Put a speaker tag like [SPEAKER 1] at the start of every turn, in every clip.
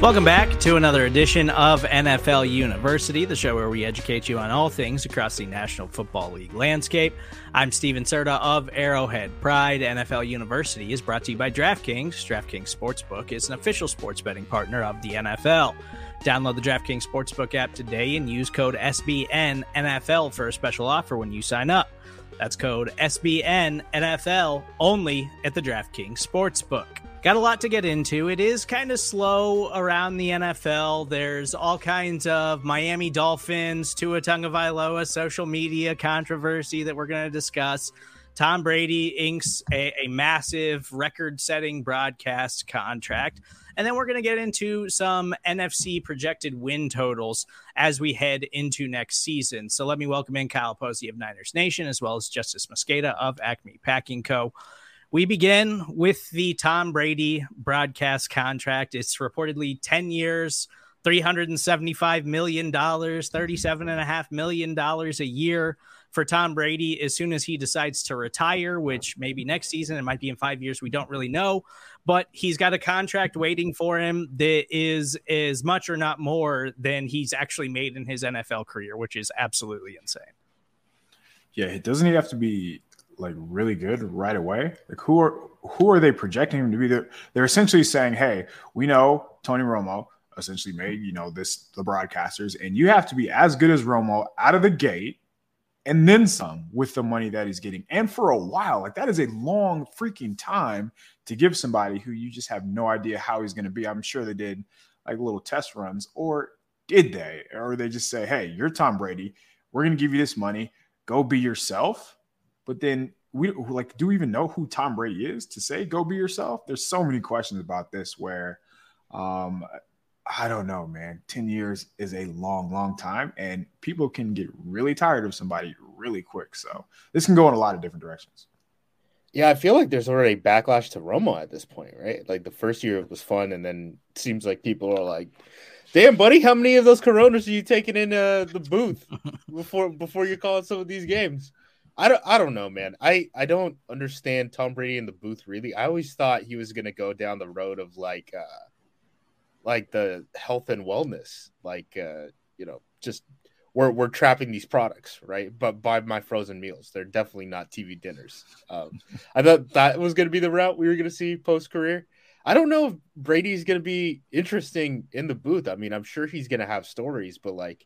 [SPEAKER 1] Welcome back to another edition of NFL University, the show where we educate you on all things across the National Football League landscape. I'm Stephen Serda of Arrowhead Pride. NFL University is brought to you by DraftKings. DraftKings Sportsbook is an official sports betting partner of the NFL. Download the DraftKings Sportsbook app today and use code SBNNFL for a special offer when you sign up. That's code SBNNFL only at the DraftKings Sportsbook. Got a lot to get into. It is kind of slow around the NFL. There's all kinds of Miami Dolphins, Tua Tagovailoa social media controversy that we're going to discuss. Tom Brady inks a, a massive record-setting broadcast contract. And then we're going to get into some NFC projected win totals as we head into next season. So let me welcome in Kyle Posey of Niners Nation, as well as Justis Mosqueda of Acme Packing Co. We begin with the Tom Brady broadcast contract. It's reportedly 10 years, $375 million, $37.5 million a year for Tom Brady as soon as he decides to retire, which maybe next season, it might be in five years. We don't really know, but he's got a contract waiting for him that is as much or not more than he's actually made in his NFL career, which is absolutely insane.
[SPEAKER 2] Yeah, it doesn't he have to be like really good right away? Like who are who are they projecting him to be? They're, they're essentially saying, hey, we know Tony Romo essentially made you know this the broadcasters, and you have to be as good as Romo out of the gate, and then some with the money that he's getting, and for a while. Like that is a long freaking time to give somebody who you just have no idea how he's going to be. I'm sure they did like little test runs, or did they? Or they just say, hey, you're Tom Brady. We're going to give you this money. Go be yourself but then we like, do we even know who Tom Brady is to say go be yourself? There's so many questions about this where um I don't know, man. 10 years is a long, long time, and people can get really tired of somebody really quick. So this can go in a lot of different directions.
[SPEAKER 3] Yeah, I feel like there's already backlash to Romo at this point, right? Like the first year it was fun, and then it seems like people are like, "Damn, buddy, how many of those Coronas are you taking in uh, the booth before before you're calling some of these games?" I don't I don't know, man. I I don't understand Tom Brady in the booth really. I always thought he was gonna go down the road of like uh like the health and wellness, like uh, you know, just we're we're trapping these products, right? But buy my frozen meals. They're definitely not TV dinners. Um, I thought that was gonna be the route we were gonna see post career. I don't know if Brady's gonna be interesting in the booth. I mean, I'm sure he's gonna have stories, but like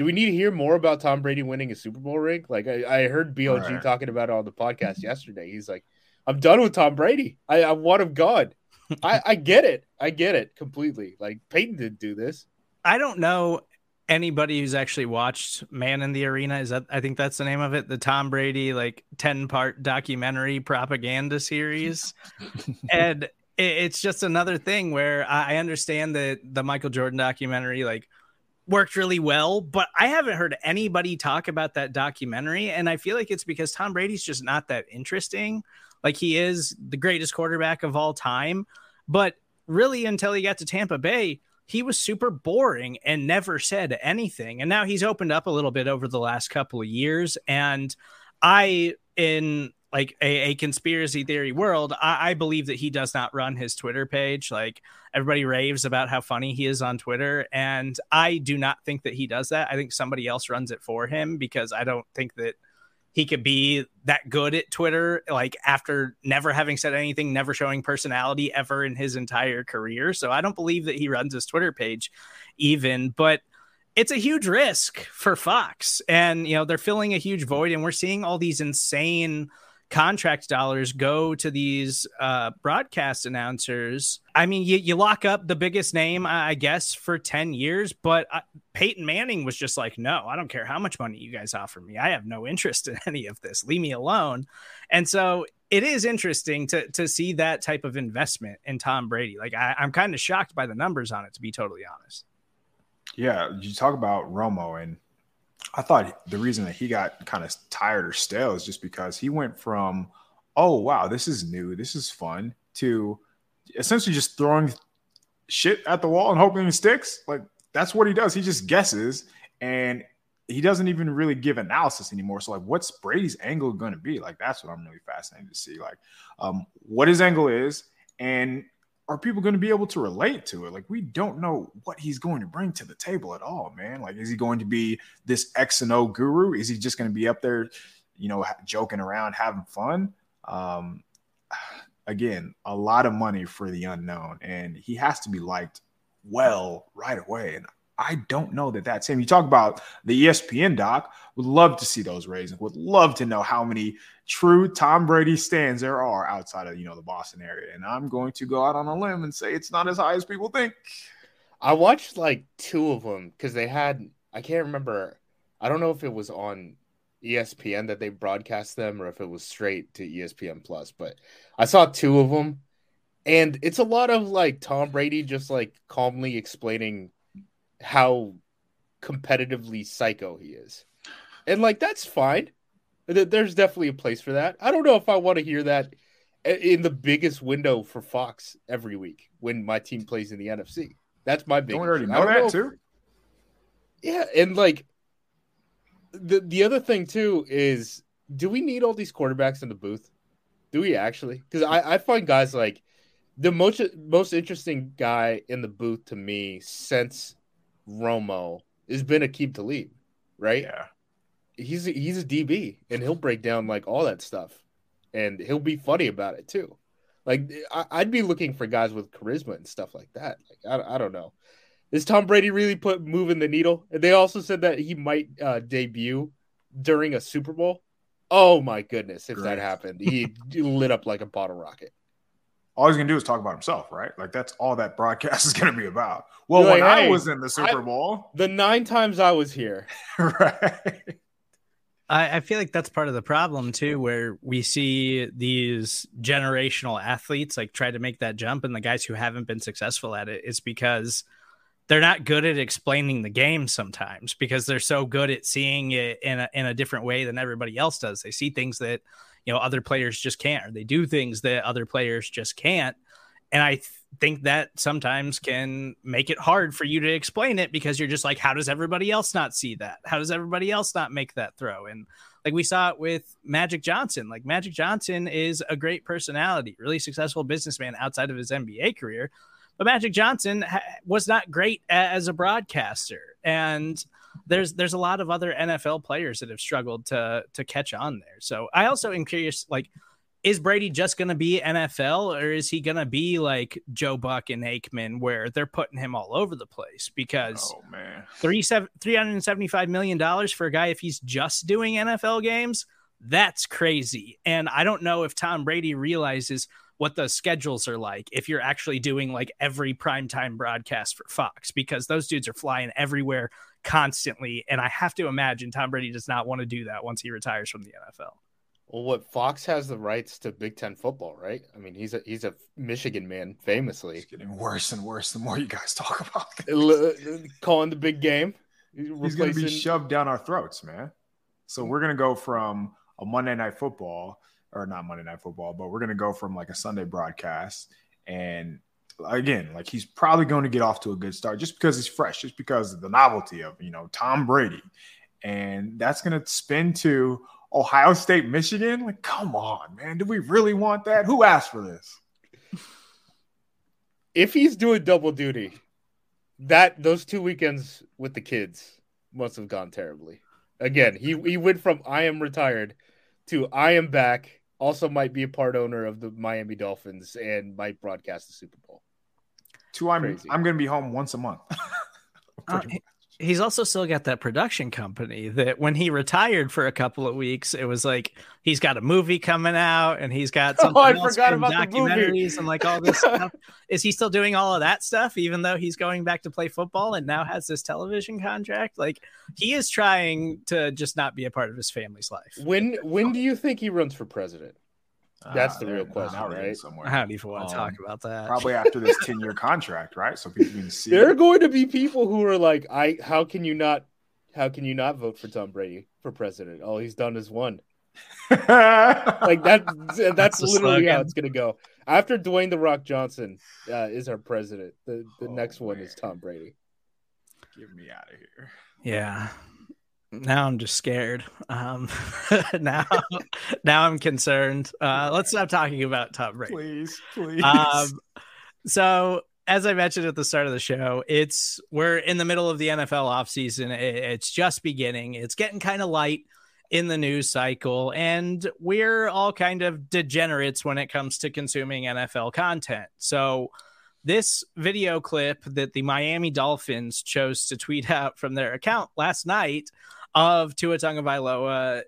[SPEAKER 3] do we need to hear more about Tom Brady winning a Super Bowl ring? Like I, I heard BOG right. talking about it on the podcast yesterday. He's like, I'm done with Tom Brady. I, I want him gone. I, I get it. I get it completely. Like Peyton did do this.
[SPEAKER 1] I don't know anybody who's actually watched Man in the Arena. Is that I think that's the name of it, the Tom Brady like 10 part documentary propaganda series. and it's just another thing where I understand that the Michael Jordan documentary like worked really well, but I haven't heard anybody talk about that documentary. And I feel like it's because Tom Brady's just not that interesting. Like he is the greatest quarterback of all time. But really, until he got to Tampa Bay, he was super boring and never said anything. And now he's opened up a little bit over the last couple of years. And I, in like a, a conspiracy theory world, I, I, believe that he does not run his Twitter page. Like everybody raves about how funny he is on Twitter. And I do not think that he does that. I think somebody else runs it for him because I don't think that he could be that good at Twitter, like after never having said anything, never showing personality ever in his entire career. So I don't believe that he runs his Twitter page even, but it's a huge risk for Fox. And, you know, they're filling a huge void and we're seeing all these insane contract dollars go to these uh, broadcast announcers. I mean, you, you lock up the biggest name, I guess, for 10 years, but uh, Peyton Manning was just like, no, I don't care how much money you guys offer me. I have no interest in any of this. Leave me alone. And so it is interesting to to see that type of investment in Tom Brady. Like I, I'm kind of shocked by the numbers on it, to be totally honest.
[SPEAKER 2] Yeah, you talk about Romo, and I thought the reason that he got kind of tired or stale is just because he went from, oh wow, this is new, this is fun, to essentially just throwing shit at the wall and hoping it sticks. Like that's what he does. He just guesses, and he doesn't even really give analysis anymore. So like, what's Brady's angle going to be? Like, that's what I'm really fascinated to see. Like, um, what his angle is, and are people going to be able to relate to it? Like, we don't know what he's going to bring to the table at all, man. Like, is he going to be this X and O guru? Is he just going to be up there, you know, joking around, having fun? Um, again, a lot of money for the unknown, and he has to be liked well right away. And I don't know that that's him. You talk about the ESPN doc. Would love to see those ratings. Would love to know how many true Tom Brady stands there are outside of you know the Boston area. And I'm going to go out on a limb and say it's not as high as people think.
[SPEAKER 3] I watched like two of them because they had. I can't remember. I don't know if it was on ESPN that they broadcast them or if it was straight to ESPN Plus. But I saw two of them, and it's a lot of like Tom Brady just like calmly explaining how competitively psycho he is. And like that's fine. There's definitely a place for that. I don't know if I want to hear that in the biggest window for Fox every week when my team plays in the NFC. That's my big.
[SPEAKER 2] Don't we already know that know if, too?
[SPEAKER 3] Yeah, and like the the other thing too is, do we need all these quarterbacks in the booth? Do we actually? Because I, I find guys like the most most interesting guy in the booth to me since Romo has been Aqib Talib, right?
[SPEAKER 2] Yeah.
[SPEAKER 3] He's a, he's a DB and he'll break down like all that stuff and he'll be funny about it too. Like I, would be looking for guys with charisma and stuff like that. Like I, I don't know. Is Tom Brady really put moving the needle? They also said that he might uh, debut during a Super Bowl. Oh my goodness! If Great. that happened, he lit up like a bottle rocket
[SPEAKER 2] all he's gonna do is talk about himself, right? Like that's all that broadcast is gonna be about. Well, when I was in the Super Bowl,
[SPEAKER 3] the nine times I was here,
[SPEAKER 2] right?
[SPEAKER 1] I, I feel like that's part of the problem too, where we see these generational athletes like try to make that jump, and the guys who haven't been successful at it is because they're not good at explaining the game sometimes because they're so good at seeing it in a, in a different way than everybody else does. They see things that you know other players just can't or they do things that other players just can't and i think that sometimes can make it hard for you to explain it because you're just like how does everybody else not see that? How does everybody else not make that throw? And like we saw it with magic johnson. Like magic johnson is a great personality really successful businessman outside of his nba career. But magic johnson ha- was not great as a broadcaster. And there's there's a lot of other NFL players that have struggled to to catch on there. So I also am curious, like, is Brady just going to be NFL, or is he going to be like Joe Buck and Aikman, where they're putting him all over the place? Because
[SPEAKER 2] oh man,
[SPEAKER 1] three seven three hundred and seventy five million dollars for a guy if he's just doing NFL games, that's crazy. And I don't know if Tom Brady realizes what the schedules are like if you're actually doing like every primetime broadcast for Fox because those dudes are flying everywhere constantly. And I have to imagine Tom Brady does not want to do that once he retires from the NFL.
[SPEAKER 3] Well, what Fox has the rights to Big Ten football, right? I mean, he's a he's a Michigan man, famously.
[SPEAKER 2] It's getting worse and worse the more you guys talk about this.
[SPEAKER 3] Uh, calling the big game.
[SPEAKER 2] He's replacing... going to be shoved down our throats, man. So we're going to go from a Monday night football, or not Monday night football, but we're going to go from like a Sunday broadcast and again, like he's probably going to get off to a good start just because he's fresh, just because of the novelty of, you know, Tom Brady. And that's going to spin to Ohio State, Michigan. Like, come on, man. Do we really want that? Who asked for this?
[SPEAKER 3] If he's doing double duty, that those two weekends with the kids must have gone terribly. Again, he, he went from I am retired to I am back. Also, might be a part owner of the Miami Dolphins and might broadcast the Super Bowl.
[SPEAKER 2] Two, I'm Crazy. I'm going to be home once a month.
[SPEAKER 1] uh, he's also still got that production company that when he retired for a couple of weeks, it was like he's got a movie coming out and he's got oh, something
[SPEAKER 3] Oh, I
[SPEAKER 1] else
[SPEAKER 3] forgot
[SPEAKER 1] and
[SPEAKER 3] about the movie.
[SPEAKER 1] documentaries and like all this stuff. Is he still doing all of that stuff, even though he's going back to play football and now has this television contract? Like he is trying to just not be a part of his family's life.
[SPEAKER 3] When when do you think he runs for president? That's the
[SPEAKER 2] Uh,
[SPEAKER 3] real question,
[SPEAKER 2] now
[SPEAKER 3] right?
[SPEAKER 2] Somewhere.
[SPEAKER 1] I don't even want to
[SPEAKER 2] Um,
[SPEAKER 1] talk about that.
[SPEAKER 2] Probably after this 10 year contract, right? So people can see.
[SPEAKER 3] There are going to be people who are like, I how can you not how can you not vote for Tom Brady for president? All he's done is won. Like that that's,
[SPEAKER 1] That's
[SPEAKER 3] literally how it's gonna go. After Dwayne the Rock Johnson uh, is our president, the, the
[SPEAKER 2] Oh,
[SPEAKER 3] next one is. Tom Brady.
[SPEAKER 2] Get me out of here.
[SPEAKER 1] Yeah. Now I'm just scared. Um, now, now I'm concerned. Uh, let's stop talking about Tom Brady.
[SPEAKER 2] Please, please.
[SPEAKER 1] Um, so as I mentioned at the start of the show, it's we're in the middle of the NFL offseason. It, it's just beginning. It's getting kind of light in the news cycle, and we're all kind of degenerates when it comes to consuming NFL content. So this video clip that the Miami Dolphins chose to tweet out from their account last night of Tua Tagovailoa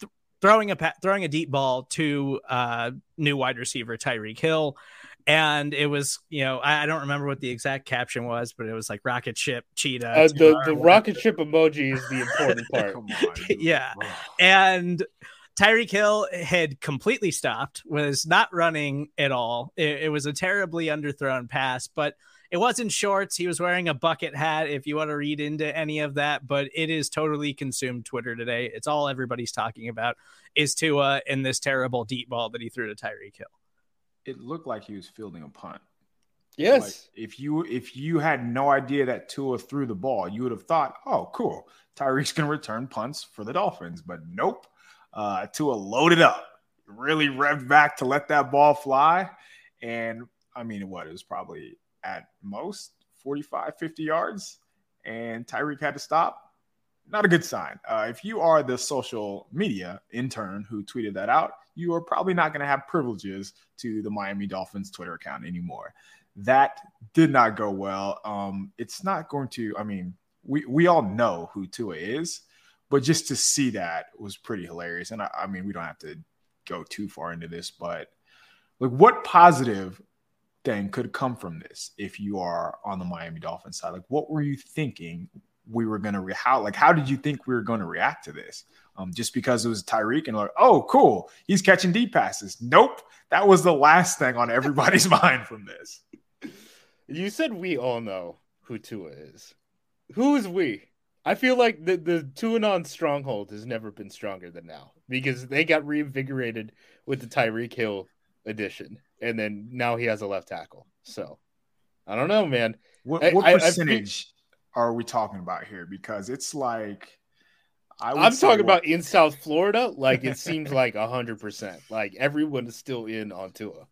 [SPEAKER 1] th- throwing a pa- throwing a deep ball to uh, new wide receiver Tyreek Hill. And it was, you know, I, I don't remember what the exact caption was, but it was like rocket ship cheetah.
[SPEAKER 3] Uh, the the rocket ship emoji is the important part.
[SPEAKER 2] Come on.
[SPEAKER 1] Yeah.
[SPEAKER 2] Ugh.
[SPEAKER 1] and Tyreek Hill had completely stopped, was not running at all. It, it was a terribly underthrown pass, but it wasn't shorts. He was wearing a bucket hat, if you want to read into any of that, but it is totally consumed Twitter today. It's all everybody's talking about is Tua and this terrible deep ball that he threw to Tyreek Hill.
[SPEAKER 2] It looked like he was fielding a punt.
[SPEAKER 3] Yes.
[SPEAKER 2] Like, if you if you had no idea that Tua threw the ball, you would have thought, "Oh, cool, Tyreek's gonna return punts for the Dolphins." But nope, uh, Tua loaded up, really revved back to let that ball fly, and I mean, what it was probably at most 45, 50 yards, and Tyreek had to stop. Not a good sign. Uh, if you are the social media intern who tweeted that out, you are probably not going to have privileges to the Miami Dolphins Twitter account anymore that did not go well. Um, it's not going to. I mean, we we all know who Tua is, but just to see that was pretty hilarious. And I, I mean, we don't have to go too far into this, but like, what positive thing could come from this if you are on the Miami Dolphins side? Like, what were you thinking we were going to re- how like how did you think we were going to react to this? Um, just because it was Tyreek and like, oh, cool, he's catching deep passes. Nope, that was the last thing on everybody's mind from this.
[SPEAKER 3] You said we all know who Tua is. Who is we? I feel like the the Tuanon stronghold has never been stronger than now because they got reinvigorated with the Tyreek Hill edition, and then now he has a left tackle. So I don't know, man.
[SPEAKER 2] What,
[SPEAKER 3] I-
[SPEAKER 2] what
[SPEAKER 3] I- I
[SPEAKER 2] percentage are we talking about here? Because it's like I say,
[SPEAKER 3] talking about in South Florida. Like it seems like hundred percent. Like everyone is still in on Tua.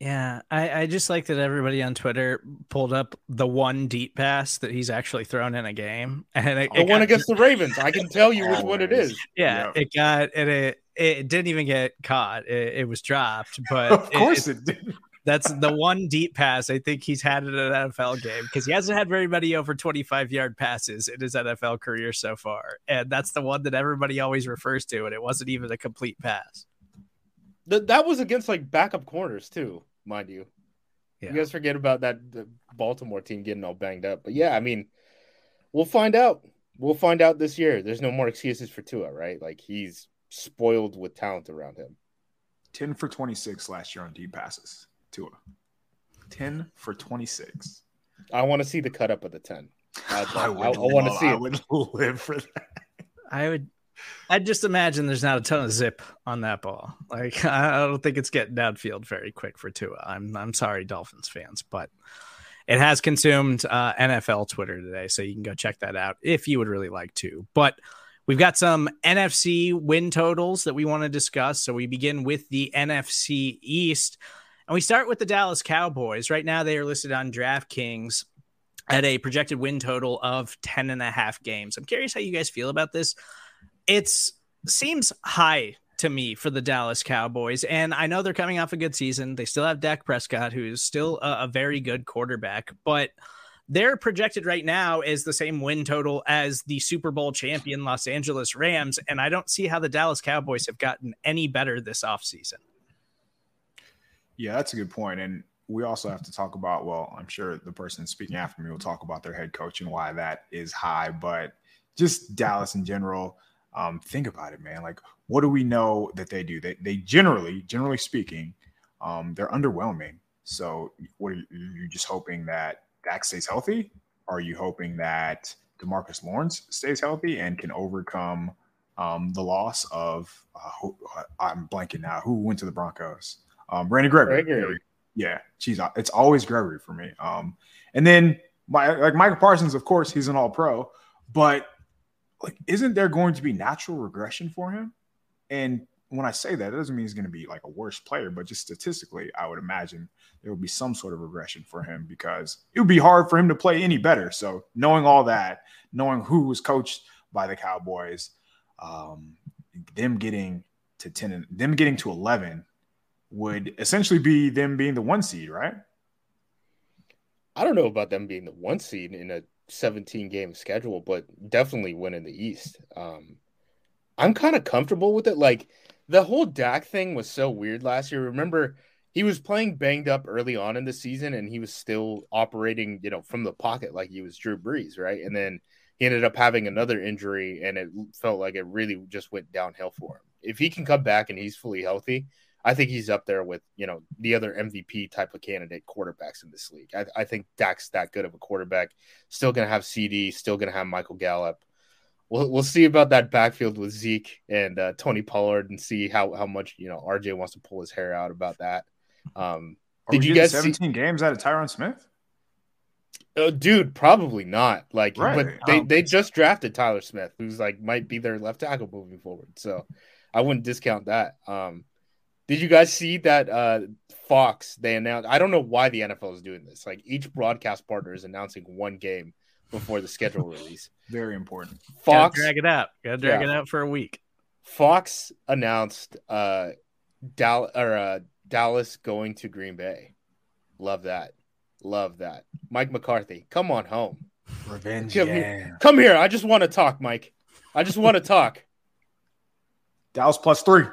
[SPEAKER 1] Yeah, I, I just like that everybody on Twitter pulled up the one deep pass that he's actually thrown in a game, and it,
[SPEAKER 3] The
[SPEAKER 1] it
[SPEAKER 3] one
[SPEAKER 1] got-
[SPEAKER 3] against the Ravens. I can tell you which one it
[SPEAKER 2] Always.
[SPEAKER 3] is.
[SPEAKER 1] yeah,
[SPEAKER 2] Yeah.
[SPEAKER 1] it got and it it didn't even get caught. It, it was dropped, but
[SPEAKER 2] Of course
[SPEAKER 1] it-
[SPEAKER 2] it, did.
[SPEAKER 1] that's the one deep pass I think he's had in an NFL game because he hasn't had very many over 25 yard passes in his NFL career so far, and that's the one that everybody always refers to, and it wasn't even a complete pass.
[SPEAKER 3] Th- that was against like backup corners too, mind you.
[SPEAKER 1] Yeah.
[SPEAKER 3] You guys forget about that the Baltimore team getting all banged up. But yeah, I mean, we'll find out. We'll find out this year. There's no more excuses for Tua, right? Like he's spoiled with talent around him.
[SPEAKER 2] 10 for 26 last year on deep passes. Tua. 10 for 26.
[SPEAKER 3] I want to see the cut up of the 10. I, I, I,
[SPEAKER 2] would
[SPEAKER 3] want to
[SPEAKER 2] love-
[SPEAKER 3] see
[SPEAKER 2] I
[SPEAKER 3] it.
[SPEAKER 2] would live for that.
[SPEAKER 1] I would. I'd just imagine there's not a ton of zip on that ball. Like I I don't think it's getting downfield very quick for Tua. I'm I'm sorry, Dolphins fans, but it has consumed uh, NFL Twitter today, so you can go check that out if you would really like to. But we've got some NFC win totals that we want to discuss. So we begin with the NFC East, and we start with the Dallas Cowboys. Right now, they are listed on DraftKings at a projected win total of 10 and a half games. I'm curious how you guys feel about this. It's seems high to me for the Dallas Cowboys, and I know they're coming off a good season. They still have Dak Prescott, who is still a, a very good quarterback, but they're projected right now as the same win total as the Super Bowl champion Los Angeles Rams. And I don't see how the Dallas Cowboys have gotten any better this offseason.
[SPEAKER 2] Yeah, that's a good point. And we also have to talk about, well, I'm sure the person speaking after me will talk about their head coach and why that is high, but just Dallas in general. Um, think about it, man. Like, what do we know that they do? They, they generally, generally speaking, um, they're underwhelming. So, what are you, are you just hoping that Dak stays healthy? Are you hoping that Demarcus Lawrence stays healthy and can overcome um, the loss of uh, who, uh, I'm blanking now. Who went to the Broncos? Um, Randy Gregory. Gregory. Yeah, she's it's always Gregory for me. Um, and then my like Micah Parsons, of course, he's an All Pro, but like, isn't there going to be natural regression for him? And when I say that, it doesn't mean he's going to be like a worse player, but just statistically, I would imagine there would be some sort of regression for him because it would be hard for him to play any better. So knowing all that, knowing who was coached by the Cowboys, um, them getting to 10 and them getting to 11 would essentially be them being the one seed, right?
[SPEAKER 3] I don't know about them being the one seed in a 17 game schedule, but definitely winning the East. Um, I'm kind of comfortable with it. Like the whole Dak thing was so weird last year. Remember, he was playing banged up early on in the season and he was still operating, you know, from the pocket like he was Drew Brees, right? And then he ended up having another injury and it felt like it really just went downhill for him. If he can come back and he's fully healthy, I think he's up there with you know the other MVP type of candidate quarterbacks in this league. I, I think Dak's that good of a quarterback. Still going to have CD. Still going to have Michael Gallup. We'll we'll see about that backfield with Zeke and uh, Tony Pollard and see how how much you know RJ wants to pull his hair out about that. Um,
[SPEAKER 2] did you get 17 see... games out of Tyron Smith?
[SPEAKER 3] Oh, dude, probably not. Like, right. but they, they just drafted Tyler Smith, who's like might be their left tackle moving forward. So I wouldn't discount that. Um, did you guys see that uh, Fox they announced? I don't know why the NFL is doing this. Like each broadcast partner is announcing one game before the schedule release.
[SPEAKER 2] Very important.
[SPEAKER 1] Fox Gotta drag it out. Got to drag yeah. it out for a week.
[SPEAKER 3] Fox announced uh, Dallas or uh, Dallas going to Green Bay. Love that. Love that. Mike McCarthy, come on home.
[SPEAKER 2] Revenge.
[SPEAKER 3] Come, yeah. here. come here. I just want to talk, Mike. I just want to talk.
[SPEAKER 2] Dallas plus three.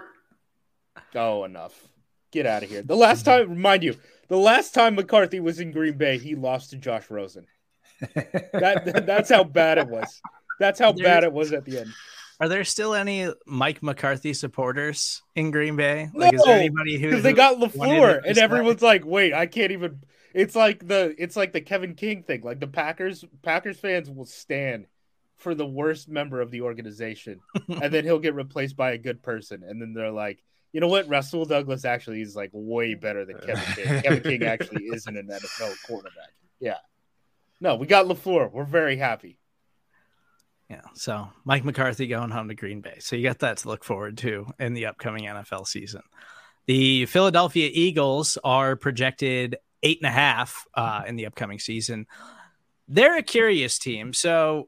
[SPEAKER 3] Oh, enough. Get out of here. The last time, remind you, the last time McCarthy was in Green Bay, he lost to Josh Rosen. that, that's how bad it was. That's how bad it was at the end.
[SPEAKER 1] Are there still any Mike McCarthy supporters in Green Bay?
[SPEAKER 3] Like, no, is there anybody who because they got LaFleur, and everyone's like, "Wait, I can't even." It's like the it's like the Kevin King thing. Like the Packers Packers fans will stand for the worst member of the organization, and then he'll get replaced by a good person, and then they're like, you know what? Rasul Douglas actually is like way better than Kevin King. Kevin King actually isn't an NFL quarterback. Yeah. No, we got LaFleur. We're very happy.
[SPEAKER 1] Yeah. So Mike McCarthy going home to Green Bay. So you got that to look forward to in the upcoming NFL season. The Philadelphia Eagles are projected eight and a half uh, in the upcoming season. They're a curious team. So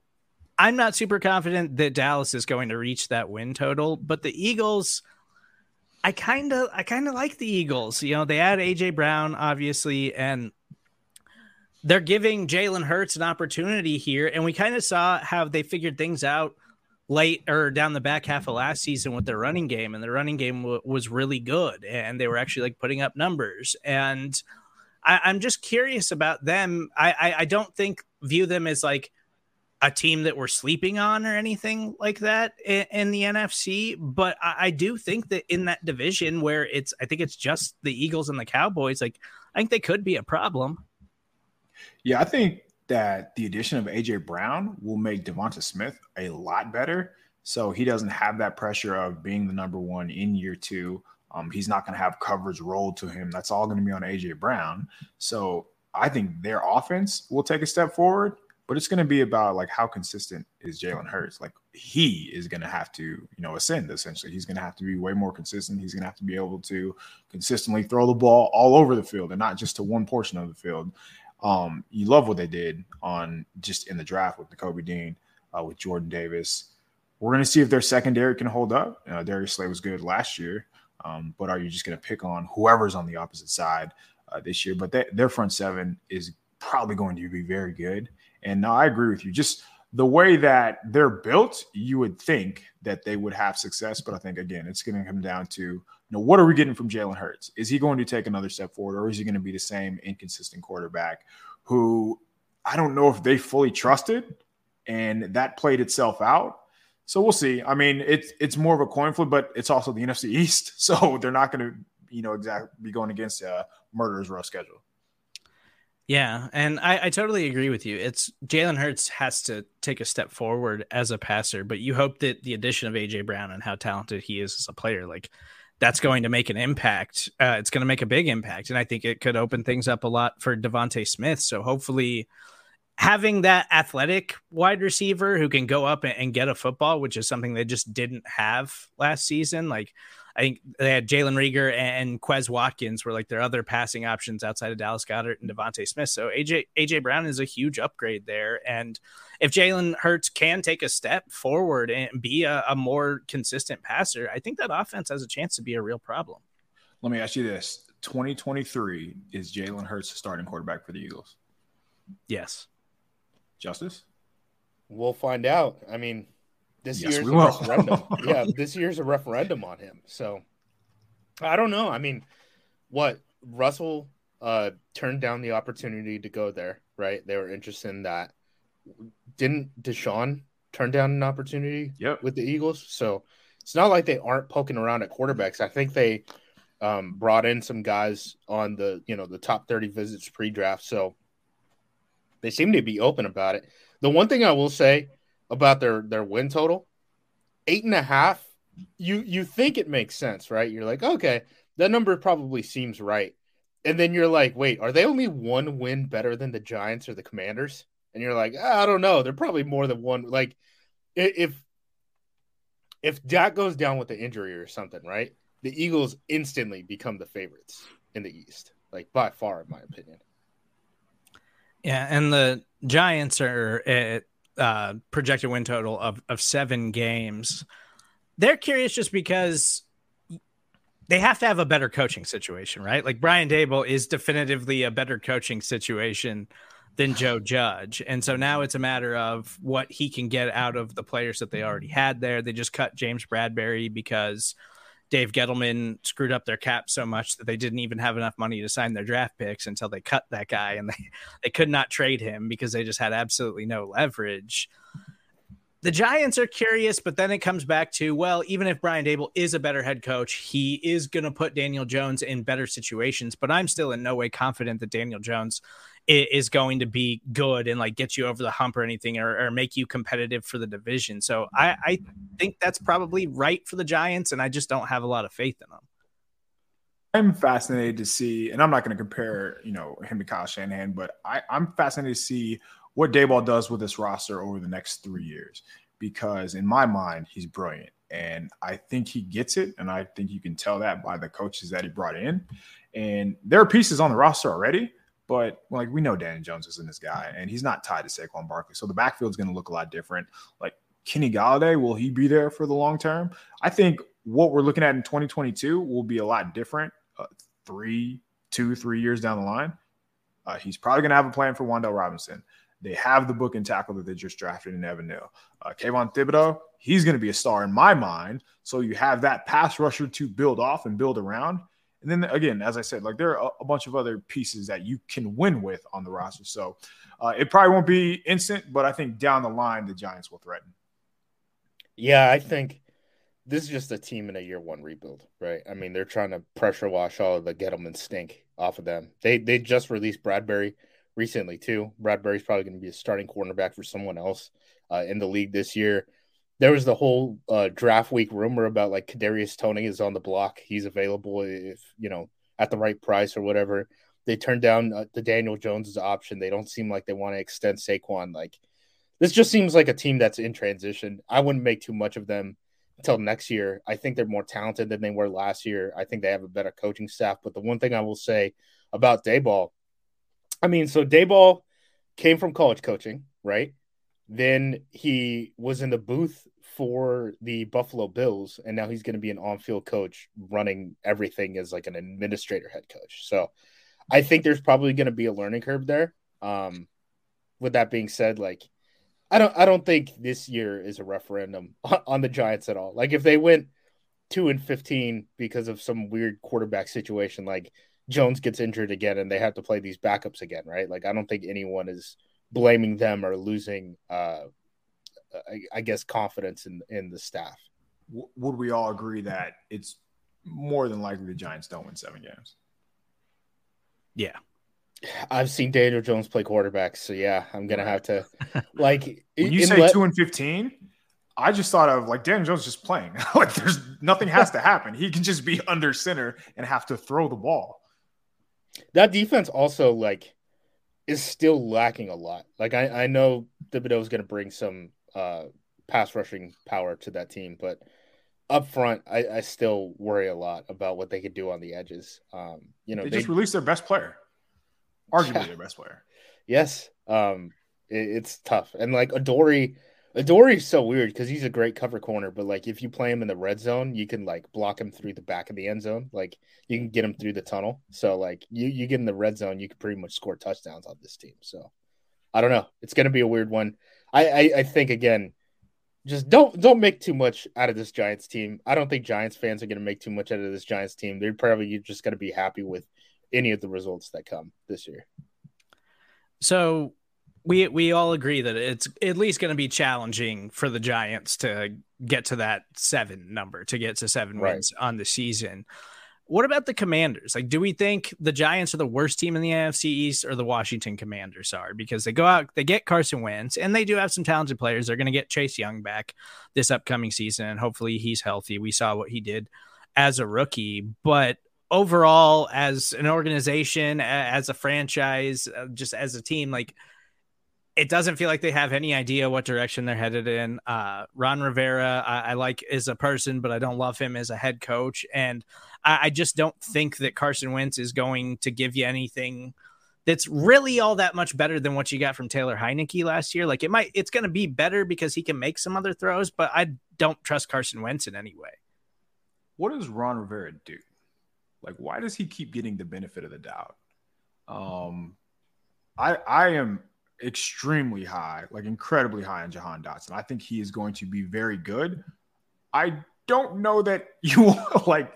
[SPEAKER 1] I'm not super confident that Dallas is going to reach that win total, but the Eagles – I kind of I kind of like the Eagles. You know, they had AJ Brown obviously, and they're giving Jalen Hurts an opportunity here, and we kind of saw how they figured things out late or down the back half of last season with their running game, and the running game w- was really good, and they were actually like putting up numbers. And I, am just curious about them. I, I I don't think view them as like a team that we're sleeping on or anything like that in, in the NFC. But I, I, do think that in that division where it's, I think it's just the Eagles and the Cowboys, like I think they could be a problem.
[SPEAKER 2] Yeah, I think that the addition of AJ Brown will make DeVonta Smith a lot better. So he doesn't have that pressure of being the number one in year two. Um, he's not going to have coverage rolled to him. That's all going to be on AJ Brown. So I think their offense will take a step forward but it's going to be about like how consistent is Jalen Hurts. Like he is going to have to, you know, ascend essentially. He's going to have to be way more consistent. He's going to have to be able to consistently throw the ball all over the field and not just to one portion of the field. Um, you love what they did on just in the draft with Nakobe Dean, uh, with Jordan Davis. We're going to see if their secondary can hold up. Uh, Darius Slay was good last year, um, but are you just going to pick on whoever's on the opposite side uh, this year? But they, their front seven is probably going to be very good. And no, I agree with you. Just the way that they're built, you would think that they would have success. But I think again, it's going to come down to you know what are we getting from Jalen Hurts? Is he going to take another step forward, or is he going to be the same inconsistent quarterback who I don't know if they fully trusted, and that played itself out. So we'll see. I mean, it's it's more of a coin flip, but it's also the NFC East, so they're not going to you know exactly be going against a murderer's row schedule.
[SPEAKER 1] Yeah, and I, I totally agree with you. It's Jalen Hurts has to take a step forward as a passer, but you hope that the addition of AJ Brown and how talented he is as a player, like that's going to make an impact. Uh, it's going to make a big impact, and I think it could open things up a lot for DeVonta Smith. So hopefully, having that athletic wide receiver who can go up and, and get a football, which is something they just didn't have last season, like I think they had Jalen Reagor and Quez Watkins were like their other passing options outside of Dallas Goedert and DeVonta Smith. So AJ AJ Brown is a huge upgrade there. And if Jalen Hurts can take a step forward and be a, a more consistent passer, I think that offense has a chance to be a real problem.
[SPEAKER 2] Let me ask you this: 2023 is Jalen Hurts the starting quarterback for the Eagles?
[SPEAKER 1] Yes.
[SPEAKER 2] Justis?
[SPEAKER 3] We'll find out. I mean, this
[SPEAKER 2] Yes,
[SPEAKER 3] year's
[SPEAKER 2] we
[SPEAKER 3] a
[SPEAKER 2] will.
[SPEAKER 3] referendum. yeah, this year's a referendum on him. So I don't know. I mean, what Russell uh turned down the opportunity to go there, right? They were interested in that. Didn't Deshaun turn down an opportunity
[SPEAKER 2] Yep.
[SPEAKER 3] with the Eagles? So it's not like they aren't poking around at quarterbacks. I think they um, brought in some guys on the you know the top 30 visits pre-draft. So they seem to be open about it. The one thing I will say about their their win total, eight and a half. You you think it makes sense, right? You're like, okay, that number probably seems right. And then you're like, wait, are they only one win better than the Giants or the Commanders? And you're like, "Ah, I don't know. They're probably more than one. Like, if if Dak goes down with the injury or something, right? The Eagles instantly become the favorites in the East, like by far, in my opinion.
[SPEAKER 1] Yeah, and the Giants are at uh, projected win total of of seven games. They're curious just because they have to have a better coaching situation, right? Like Brian Daboll is definitively a better coaching situation than Joe Judge, and so now it's a matter of what he can get out of the players that they already had there. They just cut James Bradberry because Dave Gettleman screwed up their cap so much that they didn't even have enough money to sign their draft picks until they cut that guy and they, they could not trade him because they just had absolutely no leverage. The Giants are curious, but then it comes back to well, even if Brian Daboll is a better head coach, he is going to put Daniel Jones in better situations. But I'm still in no way confident that Daniel Jones is going to be good and like get you over the hump or anything or, or make you competitive for the division. So I, I think that's probably right for the Giants, and I just don't have a lot of faith in them.
[SPEAKER 2] I'm fascinated to see, and I'm not going to compare, you know, him to Kyle Shanahan, but I, I'm fascinated to see what Daboll does with this roster over the next three years. Because in my mind, he's brilliant, and I think he gets it, and I think you can tell that by the coaches that he brought in. And there are pieces on the roster already, but like we know, Danny Jones isn't this guy, and he's not tied to Saquon Barkley, so the backfield's going to look a lot different. Like Kenny Golladay, will he be there for the long term? I think what we're looking at in 2022 will be a lot different. Uh, three, two, three years down the line, uh, he's probably going to have a plan for Wan'Dale Robinson. They have the book and tackle that they just drafted in Evan Neal. Uh, Kayvon Thibodeaux, he's going to be a star in my mind. So you have that pass rusher to build off and build around. And then again, as I said, like there are a, bunch of other pieces that you can win with on the roster. So uh, it probably won't be instant, but I think down the line the Giants will threaten.
[SPEAKER 3] Yeah, I think this is just a team in a year one rebuild, right? I mean, they're trying to pressure wash all of the Gettleman stink off of them. They they just released Bradberry recently too. Bradberry's probably going to be a starting cornerback for someone else uh, in the league this year. There was the whole uh, draft week rumor about like Kadarius Toney is on the block. He's available if you know at the right price or whatever. They turned down uh, the Daniel Jones's option. They don't seem like they want to extend Saquon. Like this just seems like a team that's in transition. I wouldn't make too much of them until next year. I think they're more talented than they were last year. I think they have a better coaching staff. But the one thing I will say about Daboll, I mean, so Daboll came from college coaching, right? Then he was in the booth for the Buffalo Bills, and now he's going to be an on-field coach, running everything as like an administrator head coach. So I think there's probably going to be a learning curve there. Um, with that being said, like I don't I don't think this year is a referendum on the Giants at all. Like if they went two and fifteen because of some weird quarterback situation, like Jones gets injured again and they have to play these backups again, right? Like I don't think anyone is blaming them or losing uh I, I guess confidence in in the staff.
[SPEAKER 2] Would we all agree that it's more than likely the Giants don't win seven games?
[SPEAKER 1] Yeah.
[SPEAKER 3] I've seen Daniel Jones play quarterback, so yeah, I'm gonna have to like
[SPEAKER 2] when you say let, two and fifteen. I just thought of like Daniel Jones just playing. like there's nothing has to happen. He can just be under center and have to throw the ball.
[SPEAKER 3] That defense also like is still lacking a lot. Like I, I know Thibodeaux is going to bring some uh, pass rushing power to that team, but up front, I, I, still worry a lot about what they could do on the edges. Um, you know,
[SPEAKER 2] they, they just released their best player arguably yeah. their best player.
[SPEAKER 3] Yes, um, it, it's tough, and like Adoree, Adoree's so weird because he's a great cover corner, but like if you play him in the red zone, you can like block him through the back of the end zone. Like you can get him through the tunnel. So like you you get in the red zone, you can pretty much score touchdowns on this team. So I don't know. It's gonna be a weird one. I, I, I think again, just don't don't make too much out of this Giants team. I don't think Giants fans are going to make too much out of this Giants team. They're probably just to be happy with any of the results that come this year.
[SPEAKER 1] So we we all agree that it's at least going to be challenging for the Giants to get to that seven number, to get to seven right. wins on the season. What about the Commanders? Like, do we think the Giants are the worst team in the AFC East or the Washington Commanders are? Because they go out, they get Carson Wentz, and they do have some talented players. They're going to get Chase Young back this upcoming season, and hopefully he's healthy. We saw what he did as a rookie, but overall as an organization as a franchise uh, just as a team like it doesn't feel like they have any idea what direction they're headed in uh, ron rivera I, I, like as a person but i don't love him as a head coach and I, I just don't think that carson wentz is going to give you anything that's really all that much better than what you got from Taylor Heinicke last year. Like it might, it's going to be better because he can make some other throws, but I don't trust Carson Wentz in any way.
[SPEAKER 2] What does Ron Rivera do? Like, why does he keep getting the benefit of the doubt? Um, I I am extremely high, like incredibly high on Jahan Dotson. I think he is going to be very good. I don't know that you like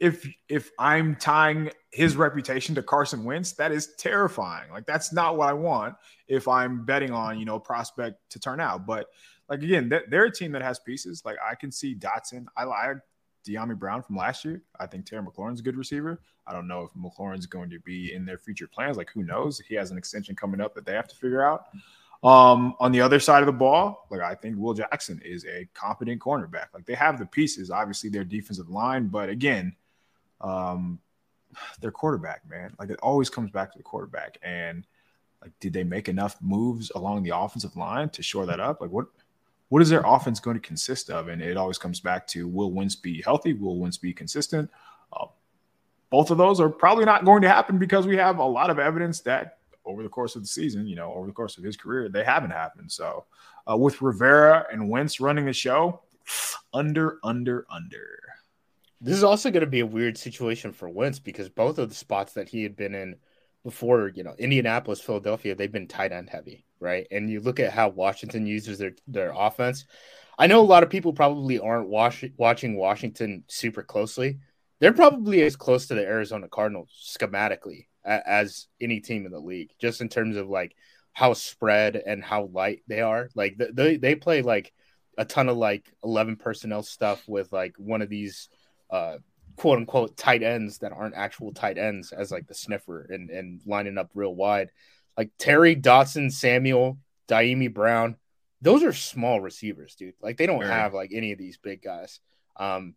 [SPEAKER 2] if if I'm tying his reputation to Carson Wentz, that is terrifying. Like that's not what I want if I'm betting on, you know, prospect to turn out. But like again, they're a team that has pieces. Like I can see Dotson. I, I Dyami Brown from last year. I think Terry McLaurin's a good receiver. I don't know if McLaurin's going to be in their future plans. Like, who knows? He has an extension coming up that they have to figure out. Um, on the other side of the ball, like I think Will Jackson is a competent cornerback. Like they have the pieces, obviously their defensive line, but again, um, their quarterback, man. Like it always comes back to the quarterback. And like, did they make enough moves along the offensive line to shore that up? Like, what what is their offense going to consist of? And it always comes back to will Wentz be healthy? Will Wentz be consistent? Uh, both of those are probably not going to happen because we have a lot of evidence that over the course of the season, you know, over the course of his career, they haven't happened. So uh, with Rivera and Wentz running the show, under, under, under.
[SPEAKER 3] This is also going to be a weird situation for Wentz because both of the spots that he had been in before, you know, Indianapolis, Philadelphia, they've been tight end heavy right? And you look at how Washington uses their their offense. I know a lot of people probably aren't watch, watching Washington super closely. They're probably as close to the Arizona Cardinals schematically as any team in the league, just in terms of like how spread and how light they are. Like they they play like a ton of like eleven personnel stuff with like one of these uh quote unquote tight ends that aren't actual tight ends as like the sniffer and and lining up real wide. Like Terry Dotson, Samuel, Dyami Brown, those are small receivers, dude. Like they don't have like any of these big guys. Um,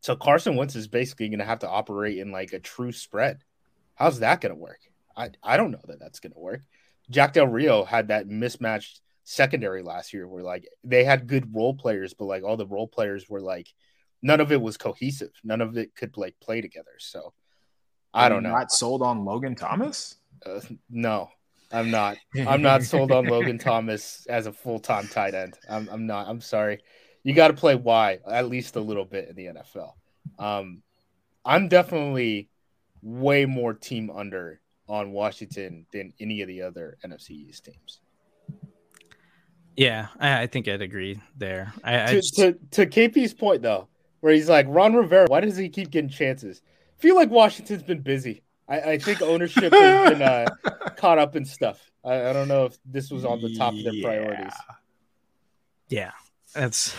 [SPEAKER 3] so Carson Wentz is basically going to have to operate in like a true spread. How's that going to work? I I don't know that that's going to work. Jack Del Rio had that mismatched secondary last year where like they had good role players, but like all the role players were like none of it was cohesive. None of it could like play together. So I don't know.
[SPEAKER 2] Not sold on Logan Thomas?
[SPEAKER 3] Uh, no, I'm not. I'm not sold on Logan Thomas as a full time tight end. I'm, I'm not. I'm sorry. You got to play Y at least a little bit in the NFL. Um, I'm definitely way more team under on Washington than any of the other NFC East teams.
[SPEAKER 1] Yeah, I, I think I'd agree there. I, I
[SPEAKER 3] to,
[SPEAKER 1] just,
[SPEAKER 3] to to KP's point though, where he's like Ron Rivera, why does he keep getting chances? I feel like Washington's been busy. I, I think ownership has been uh, caught up in stuff. I, I, don't know if this was on the top of their priorities.
[SPEAKER 1] Yeah, that's.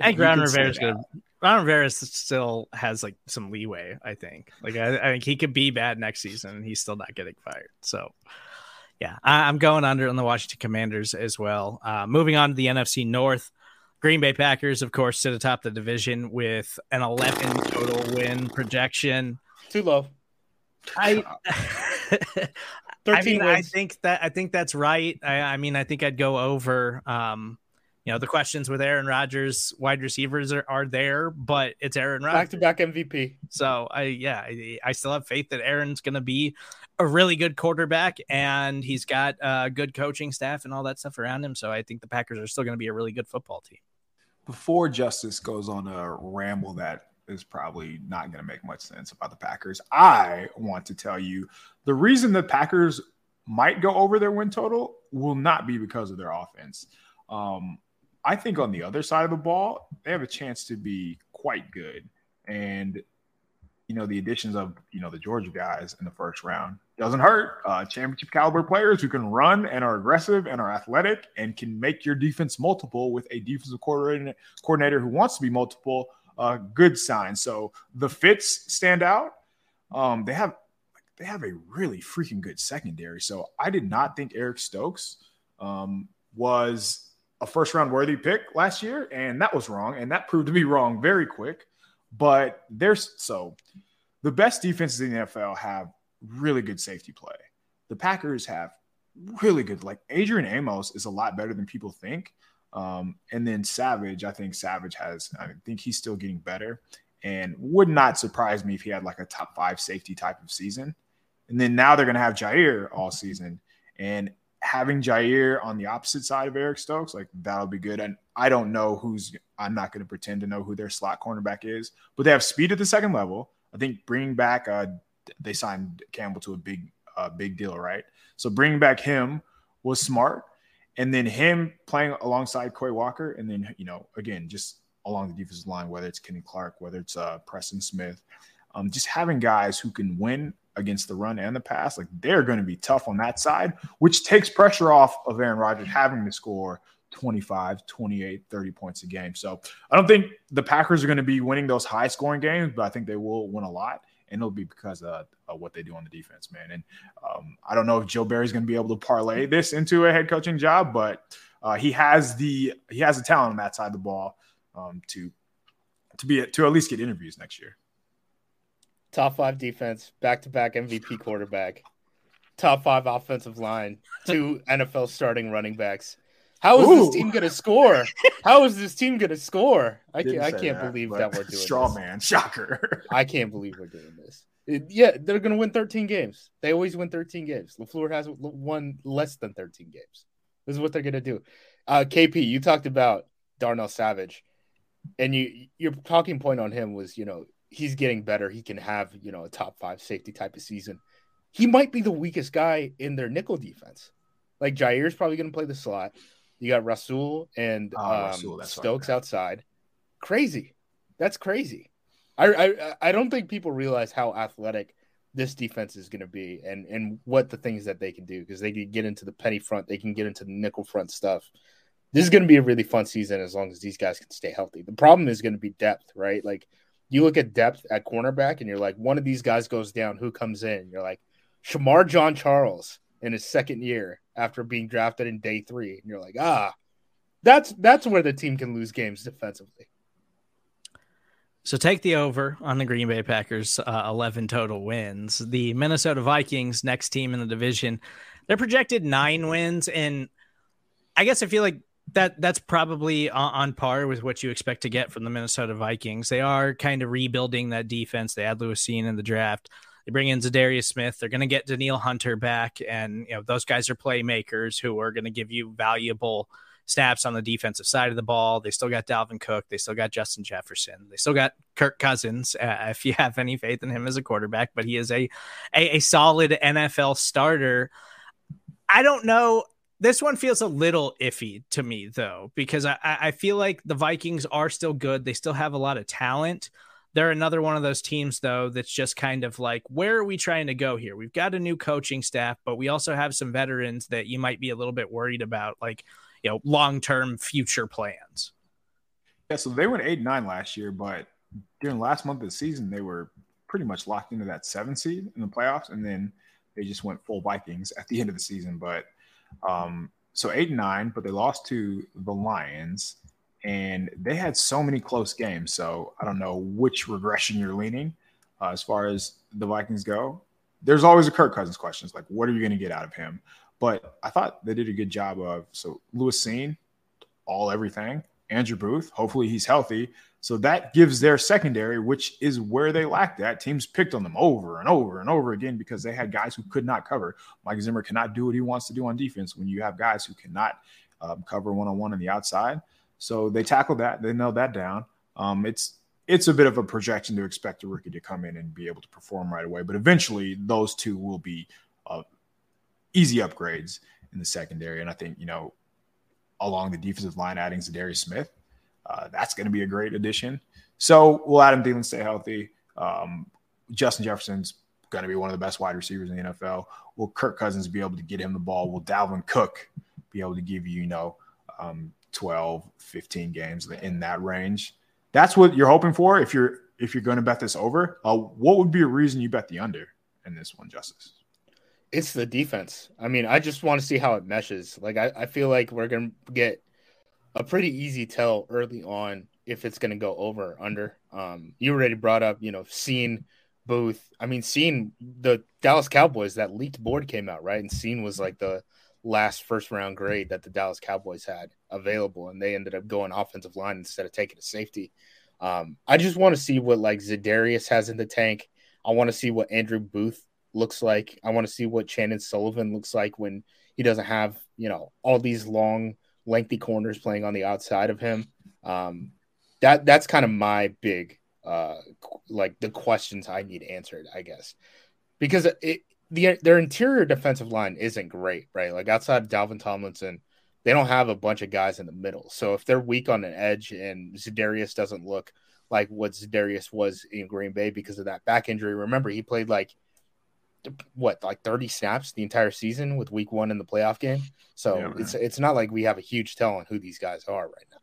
[SPEAKER 1] I think Ron Rivera's good. Ron Rivera still has like some leeway. I think. Like I, I, think he could be bad next season, and he's still not getting fired. So, yeah, I, am going under on the Washington Commanders as well. Uh, moving on to the NFC North, Green Bay Packers, of course, sit atop the division with an 11 total win projection.
[SPEAKER 3] Too low.
[SPEAKER 1] I. I mean, wins. I think that I think that's right. I, I mean, I think I'd go over. Um, you know the questions with Aaron Rodgers, wide receivers are, are there, but it's Aaron Rodgers,
[SPEAKER 3] back to back MVP.
[SPEAKER 1] So I yeah, I, I, still have faith that Aaron's going to be a really good quarterback, and he's got a uh, good coaching staff and all that stuff around him. So I think the Packers are still going to be a really good football team.
[SPEAKER 2] Before Justis goes on a ramble that is probably not going to make much sense about the Packers, I want to tell you the reason the Packers might go over their win total will not be because of their offense. Um, I think on the other side of the ball, they have a chance to be quite good. And you know, the additions of you know the Georgia guys in the first round doesn't hurt. Uh, championship caliber players who can run and are aggressive and are athletic and can make your defense multiple with a defensive coordinator coordinator who wants to be multiple. Uh, good sign. So the fits stand out. Um, they have they have a really freaking good secondary. So I did not think Eric Stokes um, was a first round worthy pick last year, and that was wrong. And that proved to be wrong very quick. But there's so the best defenses in the NFL have really good safety play. The Packers have really good, like Adrian Amos is a lot better than people think. Um, and then Savage, I think Savage has, I think he's still getting better and would not surprise me if he had like a top five safety type of season. And then now they're going to have Jaire all season. And having Jaire on the opposite side of Eric Stokes, like that'll be good. And I don't know who's, I'm not going to pretend to know who their slot cornerback is, but they have speed at the second level. I think bringing back, uh, they signed Campbell to a big, uh, big deal, right? So bringing back him was smart. And then him playing alongside Quay Walker. And then, you know, again, just along the defensive line, whether it's Kenny Clark, whether it's uh, Preston Smith, um, just having guys who can win against the run and the pass, like they're going to be tough on that side, which takes pressure off of Aaron Rodgers having to score 25, 28, 30 points a game. So I don't think the Packers are going to be winning those high scoring games, but I think they will win a lot. And it'll be because of, of what they do on the defense, man. And um, I don't know if Joe Barry's going to be able to parlay this into a head coaching job, but uh, he has the he has the talent on that side of the ball um, to to be to at least get interviews next year
[SPEAKER 3] top five defense, back to back MVP quarterback, top five offensive line, two NFL starting running backs. How is Ooh. this team going to score? How is this team going to score? I can't, I can't that, believe that we're doing
[SPEAKER 2] straw
[SPEAKER 3] this.
[SPEAKER 2] man shocker.
[SPEAKER 3] I can't believe we're doing this. It, yeah, they're going to win 13 games. They always win 13 games. LaFleur has won less than 13 games. This is what they're going to do. Uh, KP, you talked about Darnell Savage, and you your talking point on him was, you know, he's getting better. He can have, you know, a top five safety type of season. He might be the weakest guy in their nickel defense. Like Jaire's probably going to play the slot. You got Rasul and oh, um, Rasul, Stokes right, outside. Crazy. That's crazy. I, I I don't think people realize how athletic this defense is going to be and and what the things that they can do because they can get into the penny front, they can get into the nickel front stuff. This is going to be a really fun season as long as these guys can stay healthy. The problem is going to be depth, right? Like you look at depth at cornerback and you're like, one of these guys goes down, who comes in? You're like, Shemar Jean-Charles in his second year after being drafted in day three. And you're like, ah, that's that's where the team can lose games defensively.
[SPEAKER 1] So take the over on the Green Bay Packers, uh, 11 total wins. The Minnesota Vikings, next team in the division, they're projected nine wins. And I guess I feel like that that's probably on, par with what you expect to get from the Minnesota Vikings. They are kind of rebuilding that defense. They had Lewis Cine in the draft. They bring in Za'Darius Smith. They're going to get Danielle Hunter back, and you know those guys are playmakers who are going to give you valuable snaps on the defensive side of the ball. They still got Dalvin Cook. They still got Justin Jefferson. They still got Kirk Cousins, uh, if you have any faith in him as a quarterback, but he is a, a, a solid NFL starter. I don't know. This one feels a little iffy to me, though, because I, I feel like the Vikings are still good. They still have a lot of talent they're another one of those teams, though, that's just kind of like, where are we trying to go here? We've got a new coaching staff, but we also have some veterans that you might be a little bit worried about, like, you know, long term future plans.
[SPEAKER 2] Yeah, so they went eight and nine last year, but during last month of the season, they were pretty much locked into that seven seed in the playoffs, and then they just went full Vikings at the end of the season. But um, so eight and nine, but they lost to the Lions and they had so many close games. So I don't know which regression you're leaning uh, as far as the Vikings go. There's always a Kirk Cousins questions like, what are you going to get out of him? But I thought they did a good job of so Lewis Cine, all everything. Andrew Booth, hopefully he's healthy. So that gives their secondary, which is where they lacked that. Teams picked on them over and over and over again because they had guys who could not cover. Mike Zimmer cannot do what he wants to do on defense when you have guys who cannot um, cover one on one on the outside. So they tackled that. They nailed that down. Um, it's it's a bit of a projection to expect a rookie to come in and be able to perform right away, but eventually those two will be uh, easy upgrades in the secondary. And I think you know, along the defensive line, adding Za'Darius Smith, uh, that's going to be a great addition. So will Adam Thielen stay healthy? Um, Justin Jefferson's going to be one of the best wide receivers in the NFL. Will Kirk Cousins be able to get him the ball? Will Dalvin Cook be able to give you, you know, um, 12, 15 games in that range. That's what you're hoping for if you're if you're going to bet this over. Uh, what would be a reason you bet the under in this one, Justis?
[SPEAKER 3] It's the defense. I mean, I just want to see how it meshes. Like, I, I feel like we're going to get a pretty easy tell early on if it's going to go over or under. Um, you already brought up, you know, Cine Booth. I mean, seeing the Dallas Cowboys, that leaked board came out, right? And Cine was like the last first round grade that the Dallas Cowboys had available, and they ended up going offensive line instead of taking a safety. Um, I just want to see what like Za'Darius has in the tank. I want to see what Andrew Booth looks like. I want to see what Chandon Sullivan looks like when he doesn't have you know all these long, lengthy corners playing on the outside of him. Um, that that's kind of my big uh like the questions I need answered, I guess, because it the their interior defensive line isn't great, right? Like outside of Dalvin Tomlinson, they don't have a bunch of guys in the middle. So if they're weak on an edge and Za'Darius doesn't look like what Za'Darius was in Green Bay because of that back injury, remember he played like what like 30 snaps the entire season with week one in the playoff game. So yeah, it's it's not like we have a huge tell on who these guys are right now.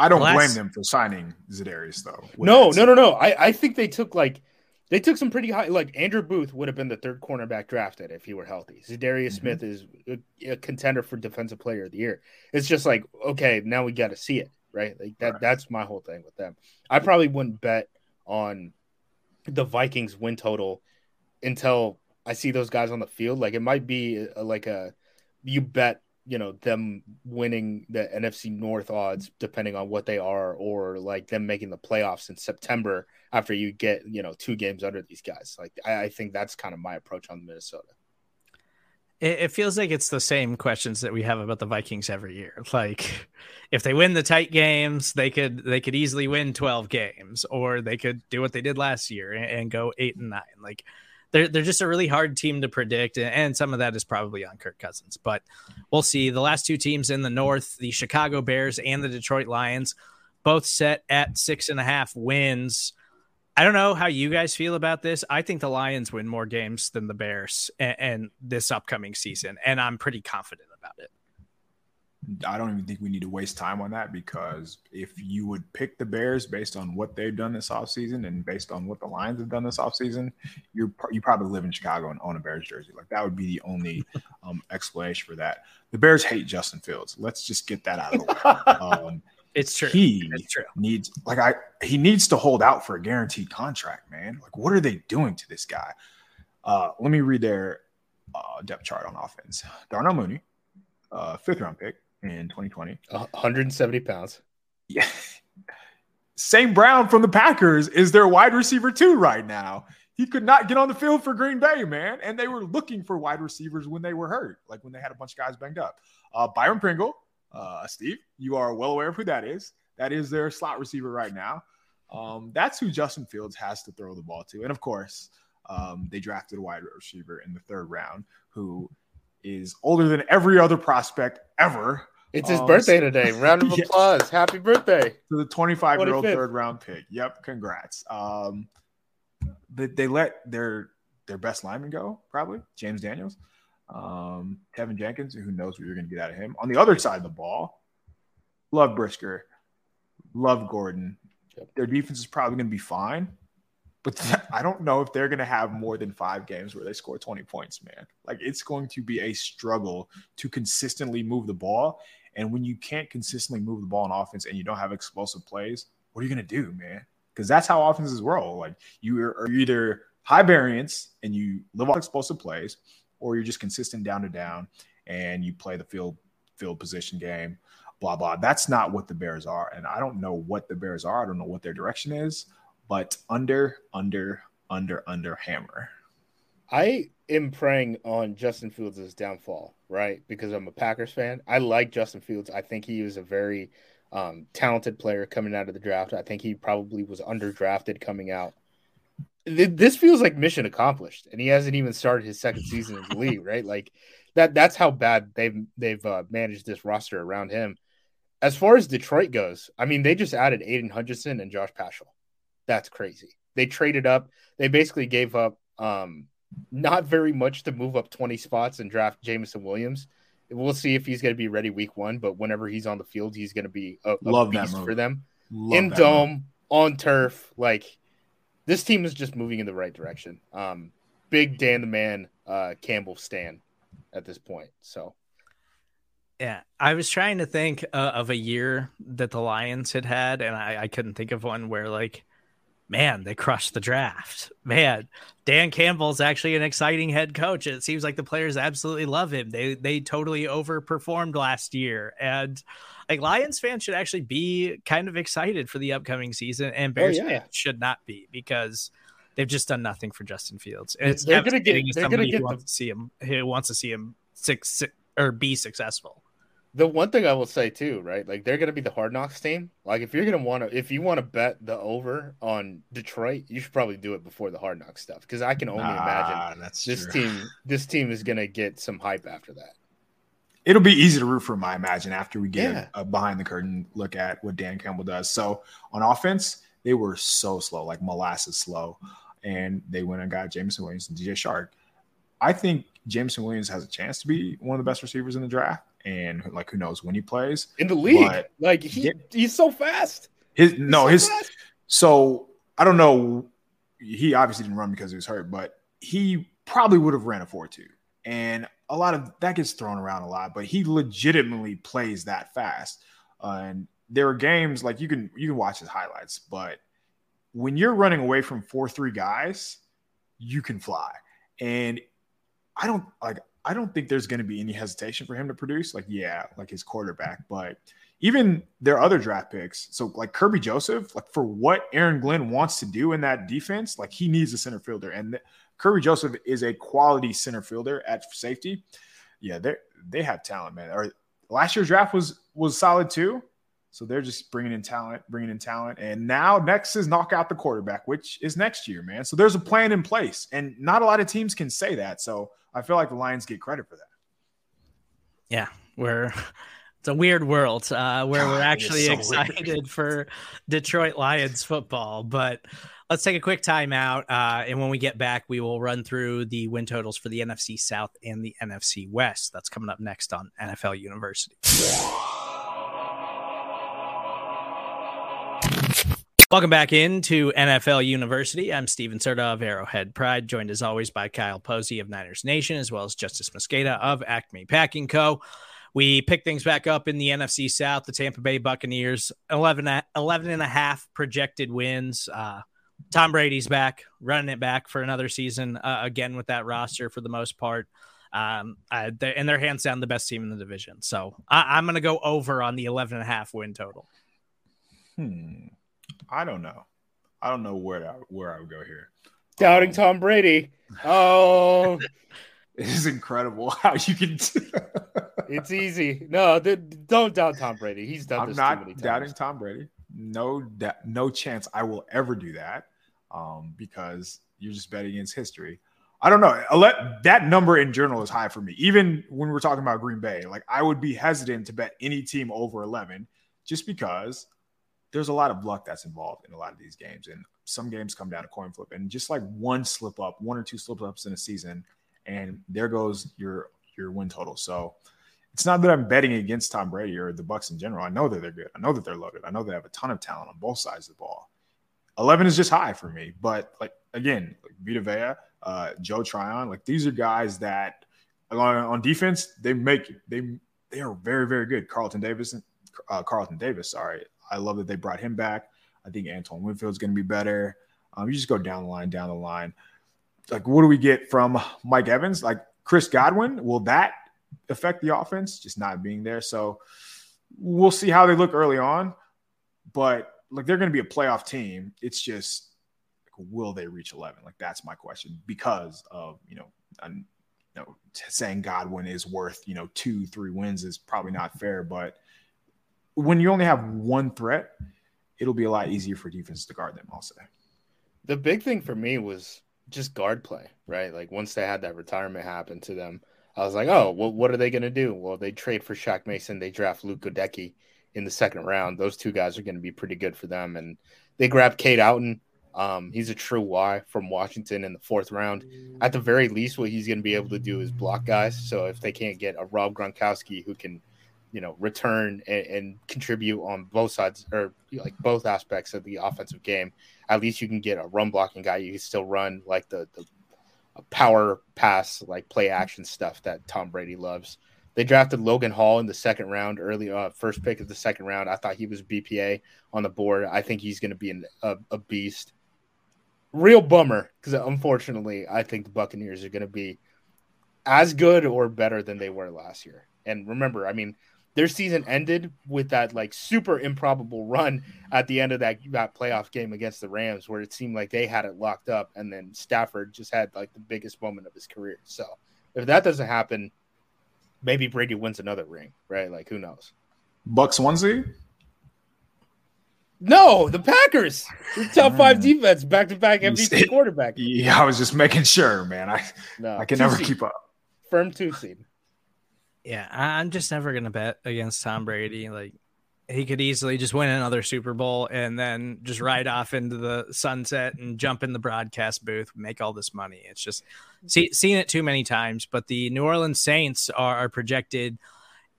[SPEAKER 2] I don't blame them for signing Za'Darius though.
[SPEAKER 3] No, no, no, no. I, I think they took like they took some pretty high. Like Andrew Booth would have been the third cornerback drafted if he were healthy. Za'Darius mm-hmm. Smith is a, a, contender for defensive player of the year. It's just like okay, now we got to see it, right? Like that. Right. That's my whole thing with them. I probably wouldn't bet on the Vikings win total until I see those guys on the field. Like it might be a, like a you bet you know them winning the NFC North odds depending on what they are, or like them making the playoffs in September after you get you know two games under these guys. Like I, I think that's kind of my approach on Minnesota.
[SPEAKER 1] It, it feels like it's the same questions that we have about the Vikings every year. Like if they win the tight games, they could they could easily win twelve games, or they could do what they did last year and, and go eight and nine. Like they're they're just a really hard team to predict, and some of that is probably on Kirk Cousins. But we'll see. The last two teams in the North, the Chicago Bears and the Detroit Lions, both set at six and a half wins. I don't know how you guys feel about this. I think the Lions win more games than the Bears and, and this upcoming season, and I'm pretty confident about it.
[SPEAKER 2] I don't even think we need to waste time on that because if you would pick the Bears based on what they've done this offseason and based on what the Lions have done this offseason, you're you probably live in Chicago and own a Bears jersey. Like that would be the only um, explanation for that. The Bears hate Justin Fields. Let's just get that out of the way. Um,
[SPEAKER 1] it's true.
[SPEAKER 2] He
[SPEAKER 1] it's true.
[SPEAKER 2] needs like I he needs to hold out for a guaranteed contract, man. Like what are they doing to this guy? Uh, let me read their uh, depth chart on offense. Darnell Mooney, uh, fifth round pick in 2020.
[SPEAKER 3] 170 pounds.
[SPEAKER 2] Yeah. St. Brown from the Packers is their wide receiver too right now. he could not get on the field for Green Bay, man. And they were looking for wide receivers when they were hurt, like when they had a bunch of guys banged up. Uh, Byron Pringle, uh, Steve, you are well aware of who that is. That is their slot receiver right now. Um, that's who Justin Fields has to throw the ball to. And of course, um, they drafted a wide receiver in the third round who is older than every other prospect ever.
[SPEAKER 3] It's his um, birthday today. Round of applause. Happy birthday.
[SPEAKER 2] To the 25 year old third round pick. Yep. Congrats. Um, they, they let their their best lineman go, probably James Daniels, um, Teven Jenkins, who knows what you're going to get out of him. On the other side of the ball, love Brisker, love Gordon. Yep. Their defense is probably going to be fine, but I don't know if they're going to have more than five games where they score 20 points, man. Like it's going to be a struggle to consistently move the ball. And when you can't consistently move the ball in offense and you don't have explosive plays, what are you going to do, man? Because that's how offenses roll. Like you are, either high variance and you live off explosive plays, or you're just consistent down to down and you play the field field position game, blah blah. That's not what the Bears are, and I don't know what the Bears are. I don't know what their direction is but under, under, under, under hammer.
[SPEAKER 3] I am preying on Justin Fields' downfall, right? Because I'm a Packers fan. I like Justin Fields. I think he was a very um, talented player coming out of the draft. I think he probably was underdrafted coming out. This feels like mission accomplished, and he hasn't even started his second season in the league, right? Like that. That's how bad they've they've uh, managed this roster around him. As far as Detroit goes, I mean, they just added Aidan Hutchinson and Josh Paschal. That's crazy. They traded up. They basically gave up um, not very much to move up 20 spots and draft Jameson Williams. We'll see if he's going to be ready week one, but whenever he's on the field, he's going to be a, a Love beast for them. Love in dome, move. on turf. Like this team is just moving in the right direction. Um, big Dan the Man uh, Campbell stand at this point. So
[SPEAKER 1] yeah, I was trying to think uh, of a year that the Lions had had, and I, I couldn't think of one where like man, they crushed the draft. Man, Dan Campbell's actually an exciting head coach. It seems like the players absolutely love him. They they totally overperformed last year, and like Lions fans should actually be kind of excited for the upcoming season, and oh, Bears oh, yeah. fans should not be because they've just done nothing for Justin Fields. And it's
[SPEAKER 3] they're gonna get. They're gonna get
[SPEAKER 1] who wants to see him. Who wants to see him six or be successful
[SPEAKER 3] the one thing I will say too, right? Like they're gonna be the hard knocks team. Like if you're gonna want to, if you want to bet the over on Detroit, you should probably do it before the hard knocks stuff because I can only nah, imagine ah, this true. team. This team is gonna get some hype after that.
[SPEAKER 2] It'll be easy to root for I imagine, after we get yeah. a, a behind the curtain look at what Dan Campbell does. So on offense, they were so slow, like molasses slow, and they went and got Jameson Williams and DJ Chark. I think Jameson Williams has a chance to be one of the best receivers in the draft and like who knows when he plays
[SPEAKER 3] in the league. But like he, he's so fast.
[SPEAKER 2] His no, so his fast. so I don't know. He obviously didn't run because he was hurt, but he probably would have ran a four two. And a lot of that gets thrown around a lot, but he legitimately plays that fast. Uh, and there are games like you can you can watch his highlights, but when you're running away from four three guys, you can fly. And I don't like I don't think there's going to be any hesitation for him to produce. Like, yeah, like his quarterback, but even their other draft picks. So, like Kerby Joseph, like for what Aaron Glenn wants to do in that defense, like he needs a center fielder, and Kerby Joseph is a quality center fielder at safety. Yeah, they they have talent, man. Or last year's draft was was solid too. So they're just bringing in talent, bringing in talent, and now next is knock out the quarterback, which is next year, man. So there's a plan in place, and not a lot of teams can say that. So I feel like the Lions get credit for that.
[SPEAKER 1] Yeah, we're it's a weird world uh, where God, we're actually so excited weird. for Detroit Lions football. But let's take a quick timeout, uh, and when we get back, we will run through the win totals for the NFC South and the NFC West. That's coming up next on NFL University. Welcome back into NFL University. I'm Stephen Serda of Arrowhead Pride, joined as always by Kyle Posey of Niners Nation, as well as Justis Mosqueda of Acme Packing Co. We pick things back up in the NFC South. The Tampa Bay Buccaneers, 11, 11 and a half projected wins. Uh, Tom Brady's back, running it back for another season, uh, again with that roster for the most part. Um, uh, and they're hands down the best team in the division. So I, am going to go over on the 11 and a half win total.
[SPEAKER 2] Hmm. I don't know. I don't know where I, where I would go here.
[SPEAKER 3] Doubting Tom Brady. Oh,
[SPEAKER 2] it is incredible how you can.
[SPEAKER 3] it's easy. No, don't doubt Tom Brady. He's done.
[SPEAKER 2] I'm not doubting Tom Brady. No, no chance I will ever do that, um, because you're just betting against history. I don't know. Let that number in general is high for me. Even when we're talking about Green Bay, like I would be hesitant to bet any team over 11 just because there's a lot of luck that's involved in a lot of these games. And some games come down to coin flip. And just like one slip up, one or two slip ups in a season, and there goes your your win total. So it's not that I'm betting against Tom Brady or the Bucs in general. I know that they're good. I know that they're loaded. I know they have a ton of talent on both sides of the ball. 11 is just high for me. But like again, like Vita Vea, uh, Joe Tryon, like these are guys that on, on defense they make they they are very very good. Carlton Davis, uh, Carlton Davis. Sorry, I love that they brought him back. I think Antoine Winfield's going to be better. Um, you just go down the line, down the line. Like, what do we get from Mike Evans? Like Chris Godwin, will that affect the offense? Just not being there. So we'll see how they look early on. But like, they're going to be a playoff team. It's just, like, will they reach 11? Like, that's my question because of, you know, you know, saying Godwin is worth, you know, two, three wins is probably not fair. But when you only have one threat, it'll be a lot easier for defense to guard them, I'll say.
[SPEAKER 3] The big thing for me was just guard play, right? Like once they had that retirement happen to them, I was like, oh, well, what are they going to do? Well, they trade for Shaq Mason. They draft Luke Goedeke in the second round. Those two guys are going to be pretty good for them. And they grab Cade Otton. Um, he's a true Y from Washington in the fourth round. At the very least, what he's going to be able to do is block guys. So if they can't get a Rob Gronkowski who can – you know return and, and, contribute on both sides or like both aspects of the offensive game at least you can get a run blocking guy. You can still run like the, the power pass like play action stuff that tom brady loves. They drafted logan hall in the second round early uh, first pick of the second round. I thought he was bpa on the board. I think he's going to be an, a, a beast. Real bummer because unfortunately i think the buccaneers are going to be as good or better than they were last year. And remember i mean their season ended with that like super improbable run at the end of that that playoff game against the Rams, where it seemed like they had it locked up, and then Stafford just had like the biggest moment of his career. So if that doesn't happen, maybe Brady wins another ring, right? Like who knows?
[SPEAKER 2] Bucs one seed.
[SPEAKER 3] No, the Packers. The top five mm. defense, back to back MVP quarterback.
[SPEAKER 2] Yeah, I was just making sure, man. I no, I can never seed. keep up.
[SPEAKER 3] Firm two seed.
[SPEAKER 1] Yeah, I'm just never gonna bet against Tom mm-hmm. Brady. Like he could easily just win another Super Bowl and then just mm-hmm. ride off into the sunset and jump in the broadcast booth, make all this money. It's just mm-hmm. see, seen it too many times. But the New Orleans Saints are, are projected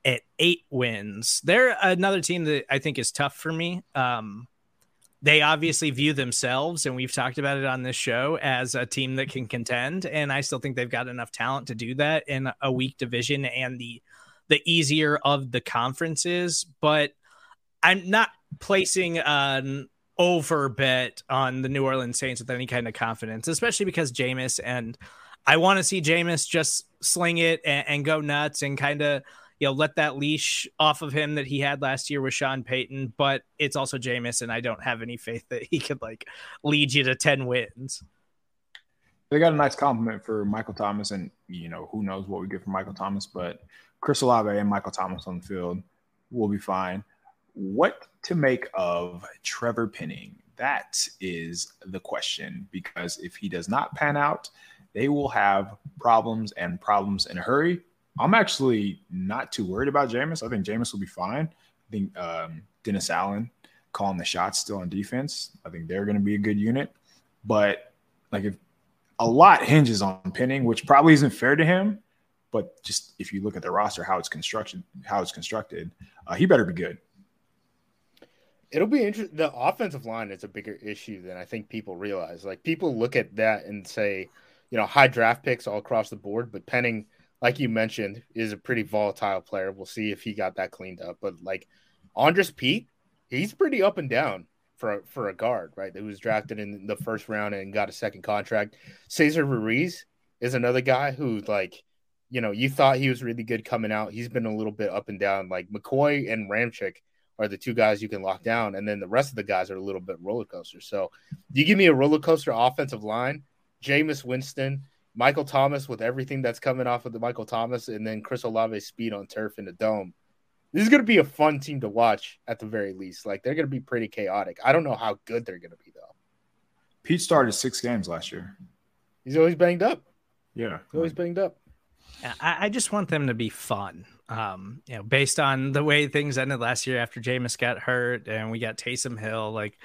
[SPEAKER 1] at eight wins. They're another team that I think is tough for me. Um, they obviously view themselves, and we've talked about it on this show, as a team that can contend. And I still think they've got enough talent to do that in a weak division and the the easier of the conferences. But I'm not placing an over bet on the New Orleans Saints with any kind of confidence, especially because Jameis and I want to see Jameis just sling it and, and go nuts and kind of you know, let that leash off of him that he had last year with Sean Payton, but it's also Jameis, and I don't have any faith that he could like lead you to 10 wins.
[SPEAKER 2] They got a nice compliment for Michael Thomas, and you know, who knows what we get from Michael Thomas, but Chris Olave and Michael Thomas on the field will be fine. What to make of Trevor Penning? That is the question because if he does not pan out, they will have problems and problems in a hurry. I'm actually not too worried about Jameis. I think Jameis will be fine. I think um, Dennis Allen calling the shots still on defense. I think they're going to be a good unit. But like if a lot hinges on Penning, which probably isn't fair to him, but just if you look at the roster, how it's constructed, how it's constructed, uh, he better be good.
[SPEAKER 3] It'll be interesting. The offensive line is a bigger issue than I think people realize. Like people look at that and say, you know, high draft picks all across the board, but Penning – like you mentioned, is a pretty volatile player. We'll see if he got that cleaned up. But like Andrus Peat, he's pretty up and down for for a guard, right? That was drafted in the first round and got a second contract. Cesar Ruiz is another guy who like, you know, you thought he was really good coming out. He's been a little bit up and down. Like McCoy and Ramczyk are the two guys you can lock down, and then the rest of the guys are a little bit roller coaster. So you give me a roller coaster offensive line Jameis Winston, Michael Thomas with everything that's coming off of the Michael Thomas, and then Chris Olave speed on turf in the dome. This is going to be a fun team to watch at the very least. Like they're going to be pretty chaotic. I don't know how good they're going to be though.
[SPEAKER 2] Peat started six games last year.
[SPEAKER 3] He's always banged up.
[SPEAKER 2] Yeah,
[SPEAKER 3] He's always banged up.
[SPEAKER 1] I, I just want them to be fun. Um, you know, based on the way things ended last year after Jameis got hurt and we got Taysom Hill, like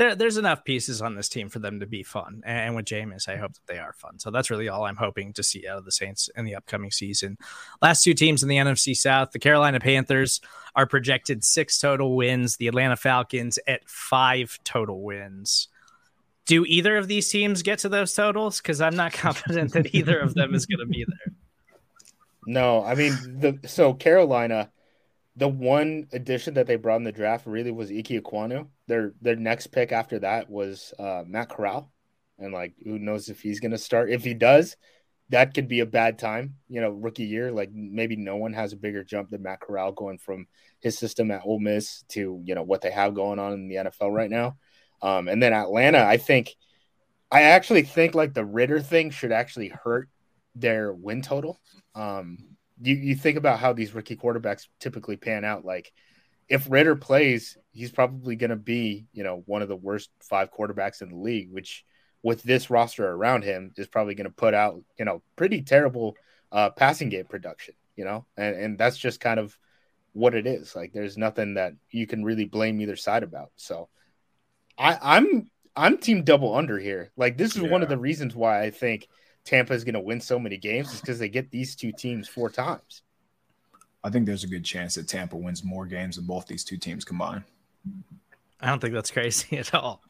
[SPEAKER 1] there, there's enough pieces on this team for them to be fun. And with Jameis, I hope that they are fun. So that's really all I'm hoping to see out of the Saints in the upcoming season. Last two teams in the NFC South, the Carolina Panthers are projected six total wins, the Atlanta Falcons at five total wins. Do either of these teams get to those totals? Because I'm not confident that either of them is going to be there.
[SPEAKER 3] No, I mean the so Carolina, the one addition that they brought in the draft really was Ike Ekwonu. Their their next pick after that was uh, Matt Corral, and like who knows if he's going to start. If he does, that could be a bad time. You know, rookie year, like maybe no one has a bigger jump than Matt Corral going from his system at Ole Miss to you know what they have going on in the NFL right now. Um, and then Atlanta, I think, I actually think like the Ridder thing should actually hurt their win total. Um, you, you think about how these rookie quarterbacks typically pan out. Like if Ridder plays, he's probably going to be, you know, one of the worst five quarterbacks in the league, which with this roster around him is probably going to put out, you know, pretty terrible uh, passing game production, you know, and, and that's just kind of what it is. Like there's nothing that you can really blame either side about. So I, I'm I'm team double under here. Like this is yeah. one of the reasons why I think – Tampa is going to win so many games is because they get these two teams four times.
[SPEAKER 2] I think there's a good chance that Tampa wins more games than both these two teams combined.
[SPEAKER 1] I don't think that's crazy at all.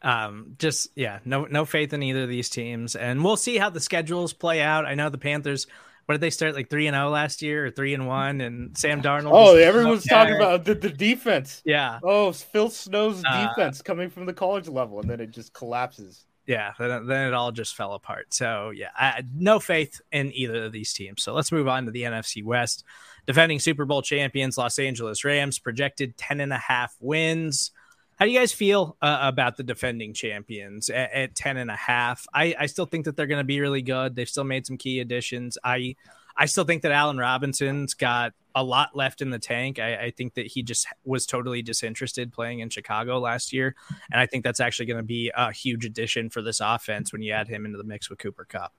[SPEAKER 1] Um, just yeah, no no faith in either of these teams, and we'll see how the schedules play out. I know the Panthers. What did they start like three and zero oh last year, or three and one? And Sam Darnold.
[SPEAKER 3] Oh, everyone's talking about the, the defense.
[SPEAKER 1] Yeah.
[SPEAKER 3] Oh, Phil Snow's uh, defense coming from the college level, and then it just collapses
[SPEAKER 1] yeah, then, then it all just fell apart. So yeah, I, no faith in either of these teams. So let's move on to the NFC West. Defending Super Bowl champions Los Angeles Rams projected 10 and a half wins. How do you guys feel uh, about the defending champions at, at 10 and a half? I, I still think that they're going to be really good. They've still made some key additions. I I still think that Allen Robinson's got a lot left in the tank. I, I, think that he just was totally disinterested playing in Chicago last year. And I think that's actually going to be a huge addition for this offense when you add him into the mix with Cooper Kupp.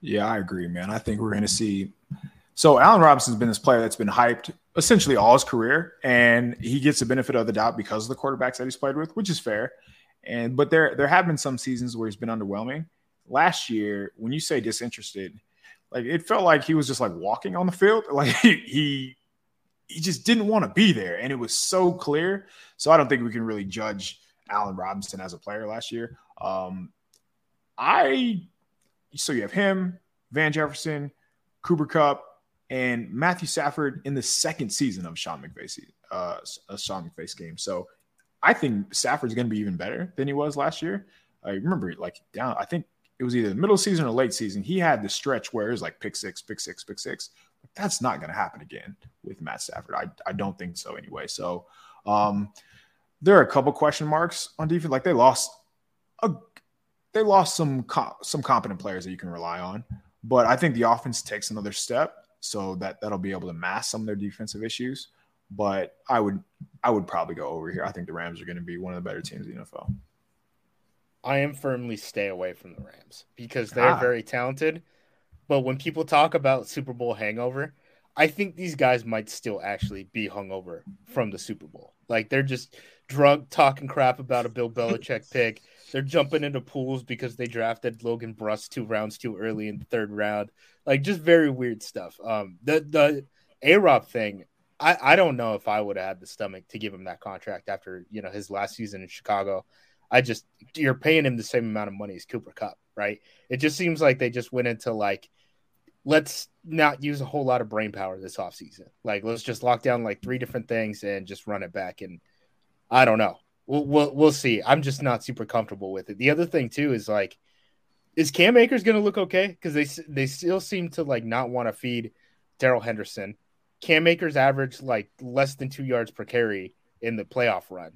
[SPEAKER 2] Yeah, I agree, man. I think we're going to see. So Allen Robinson's been this player that's been hyped essentially all his career, and he gets the benefit of the doubt because of the quarterbacks that he's played with, which is fair. And but there there have been some seasons where he's been underwhelming. Last year, when you say disinterested, like it felt like he was just like walking on the field. Like he he just didn't want to be there. And it was so clear. So I don't think we can really judge Allen Robinson as a player last year. Um I so you have him, Van Jefferson, Cooper Kupp, and Matthew Stafford in the second season of Sean McVay's uh a Sean McVay's game. So I think Stafford's going to be even better than he was last year. I remember like down. I think it was either the middle season or late season. He had the stretch where it was like pick six, pick six, pick six. That's not going to happen again with Matt Stafford. I, I don't think so anyway. So um, there are a couple question marks on defense. Like they lost a, they lost some some competent players that you can rely on, but I think the offense takes another step so that that'll be able to mask some of their defensive issues. But I would I would probably go over here. I think the Rams are going to be one of the better teams in the NFL.
[SPEAKER 3] I am firmly stay away from the Rams because they're ah. very talented. But when people talk about Super Bowl hangover, I think these guys might still actually be hungover from the Super Bowl. Like they're just drunk talking crap about a Bill Belichick pick. They're jumping into pools because they drafted Logan Bruss two rounds too early in the third round. Like just very weird stuff. Um the the A Rob thing, I, I don't know if I would have had the stomach to give him that contract after, you know, his last season in Chicago. I just you're paying him the same amount of money as Cooper Kupp, right? It just seems like they just went into like let's not use a whole lot of brain power this offseason. Like let's just lock down like three different things and just run it back and I don't know. We'll, we'll, we'll see. I'm just not super comfortable with it. The other thing too is like is Cam Akers going to look okay cuz they they still seem to like not want to feed Darrell Henderson. Cam Akers averaged like less than 2 yards per carry in the playoff run.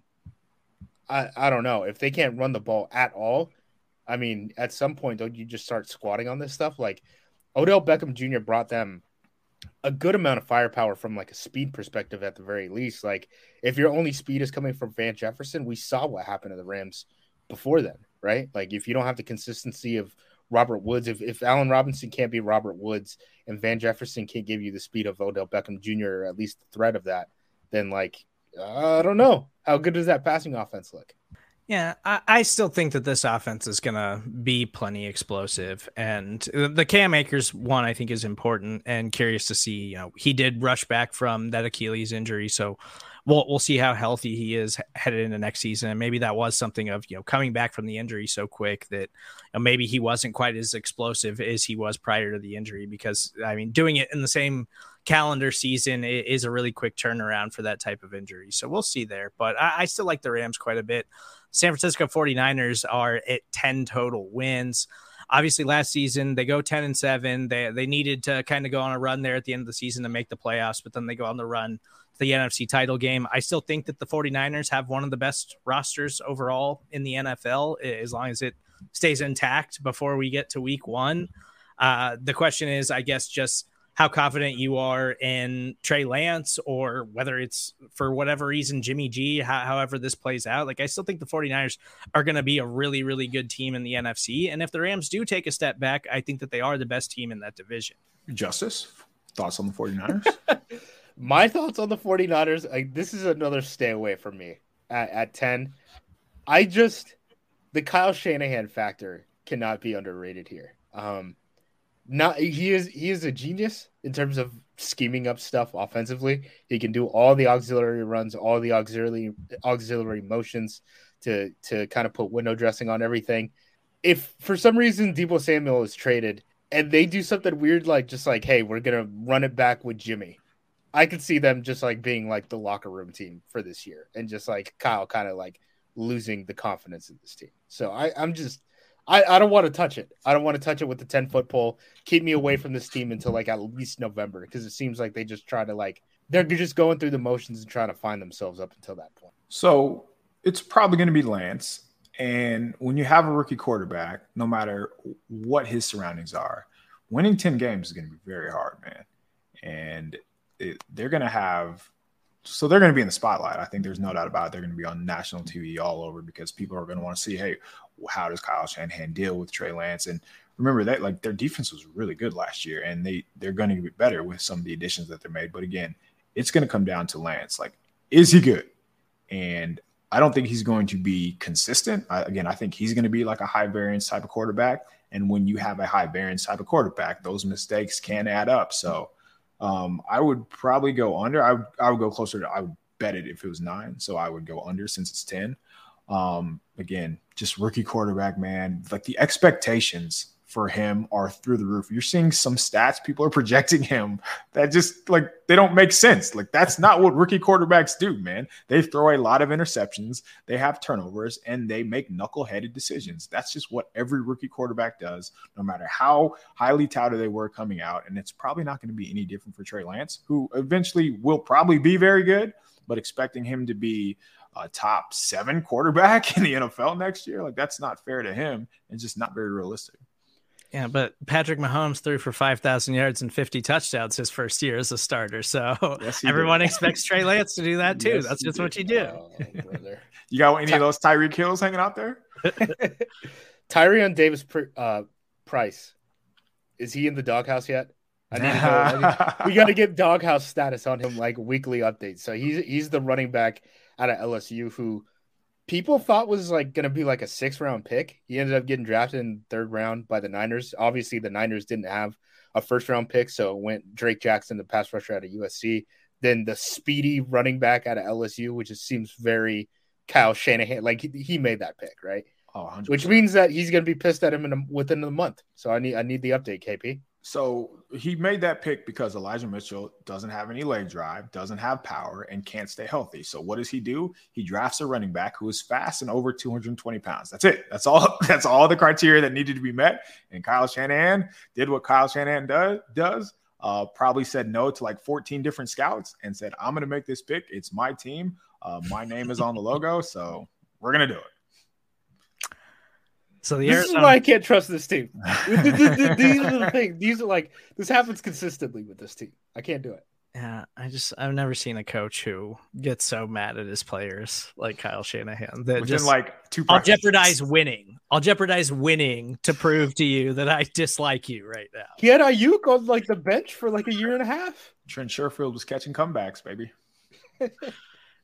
[SPEAKER 3] I, I don't know if they can't run the ball at all. I mean, at some point, don't you just start squatting on this stuff? Like Odell Beckham Jr. brought them a good amount of firepower from like a speed perspective at the very least. Like if your only speed is coming from Van Jefferson, we saw what happened to the Rams before then, right? Like if you don't have the consistency of Robert Woods, if, if Allen Robinson can't be Robert Woods and Van Jefferson can't give you the speed of Odell Beckham Jr. or at least the threat of that, then like I don't know. How good does that passing offense look?
[SPEAKER 1] Yeah, I, I, still think that this offense is going to be plenty explosive. And the Cam Akers one, I think, is important and curious to see. You know, he did rush back from that Achilles injury. So we'll, we'll see how healthy he is headed into next season. And maybe that was something of, you know, coming back from the injury so quick that you know, maybe he wasn't quite as explosive as he was prior to the injury. Because, I mean, doing it in the same calendar season is a really quick turnaround for that type of injury. So we'll see there. But I, I still like the Rams quite a bit. San Francisco 49ers are at 10 total wins. Obviously, last season they go 10 and 7. They they needed to kind of go on a run there at the end of the season to make the playoffs, but then they go on the run to the NFC title game. I still think that the 49ers have one of the best rosters overall in the NFL as long as it stays intact before we get to week one. Uh, the question is, I guess, just how confident you are in Trey Lance or whether it's for whatever reason Jimmy G, how, however this plays out. Like, I still think the 49ers are going to be a really, really good team in the NFC. And if the Rams do take a step back, I think that they are the best team in that division.
[SPEAKER 2] Justis, thoughts on the 49ers?
[SPEAKER 3] My thoughts on the 49ers, like, this is another stay away from me at, at 10. I just, the Kyle Shanahan factor cannot be underrated here. Um, not he is he is a genius in terms of scheming up stuff offensively. He can do all the auxiliary runs, all the auxiliary auxiliary motions to to kind of put window dressing on everything. If for some reason Deebo Samuel is traded and they do something weird like just like, hey, we're gonna run it back with Jimmy. I could see them just like being like the locker room team for this year and just like Kyle kind of like losing the confidence in this team. So I, I'm just I, I don't want to touch it. I don't want to touch it with the 10 foot pole. Keep me away from this team until like at least November because it seems like they just try to like they're just going through the motions and trying to find themselves up until that point.
[SPEAKER 2] So it's probably going to be Lance. And when you have a rookie quarterback, no matter what his surroundings are, winning 10 games is going to be very hard, man. And it, they're going to have so they're going to be in the spotlight. I think there's no doubt about it. They're going to be on national TV all over because people are going to want to see, hey, how does Kyle Shanahan deal with Trey Lance? And remember that like their defense was really good last year, and they they're going to be better with some of the additions that they made. But again, it's going to come down to Lance. Like, is he good? And I don't think he's going to be consistent. I, again, I think he's going to be like a high variance type of quarterback. And when you have a high variance type of quarterback, those mistakes can add up. So um, I would probably go under. I would I would go closer to I would bet it if it was nine. So I would go under since it's 10. Um, again, just rookie quarterback, man. Like the expectations for him are through the roof. You're seeing some stats people are projecting him that just like they don't make sense. Like that's not what rookie quarterbacks do, man. They throw a lot of interceptions, they have turnovers, and they make knuckle-headed decisions. That's just what every rookie quarterback does, no matter how highly touted they were coming out. And it's probably not going to be any different for Trey Lance, who eventually will probably be very good, but expecting him to be a top seven quarterback in the NFL next year. Like that's not fair to him and just not very realistic.
[SPEAKER 1] Yeah, but Patrick Mahomes threw for 5,000 yards and 50 touchdowns his first year as a starter. So yes, everyone expects Trey Lance to do that too. Yes, That's just did. what you do. Oh,
[SPEAKER 2] you got any of those Tyreek Hills hanging out there?
[SPEAKER 3] Tyrion Davis uh, Price. Is he in the doghouse yet? I need to go. we got to get doghouse status on him, like weekly updates. So he's he's the running back out of LSU who people thought was like going to be like a six round pick. He ended up getting drafted in third round by the Niners. Obviously, the Niners didn't have a first round pick, so it went Drake Jackson, the pass rusher out of USC. Then the speedy running back out of LSU, which just seems very Kyle Shanahan. Like he, he made that pick, right? Oh, which means that he's going to be pissed at him in a, within a month. So I need I need the update, KP.
[SPEAKER 2] So he made that pick because Elijah Mitchell doesn't have any leg drive, doesn't have power, and can't stay healthy. So what does he do? He drafts a running back who is fast and over 220 pounds. That's it. That's all. That's all the criteria that needed to be met. And Kyle Shanahan did what Kyle Shanahan does. Does uh, probably said no to like 14 different scouts and said, "I'm going to make this pick. It's my team. Uh, my name is on the logo, so we're going to do it."
[SPEAKER 1] So the
[SPEAKER 3] this
[SPEAKER 1] Arizona,
[SPEAKER 3] is why I can't trust this team. these are the things. These are like this happens consistently with this team. I can't do it.
[SPEAKER 1] yeah, I just I've never seen a coach who gets so mad at his players like Kyle Shanahan that
[SPEAKER 2] Within
[SPEAKER 1] just
[SPEAKER 2] like two.
[SPEAKER 1] I'll jeopardize winning. I'll jeopardize winning to prove to you that I dislike you right now.
[SPEAKER 3] He had Aiyuk on like the bench for like a year and a half.
[SPEAKER 2] Trent Sherfield was catching comebacks, baby.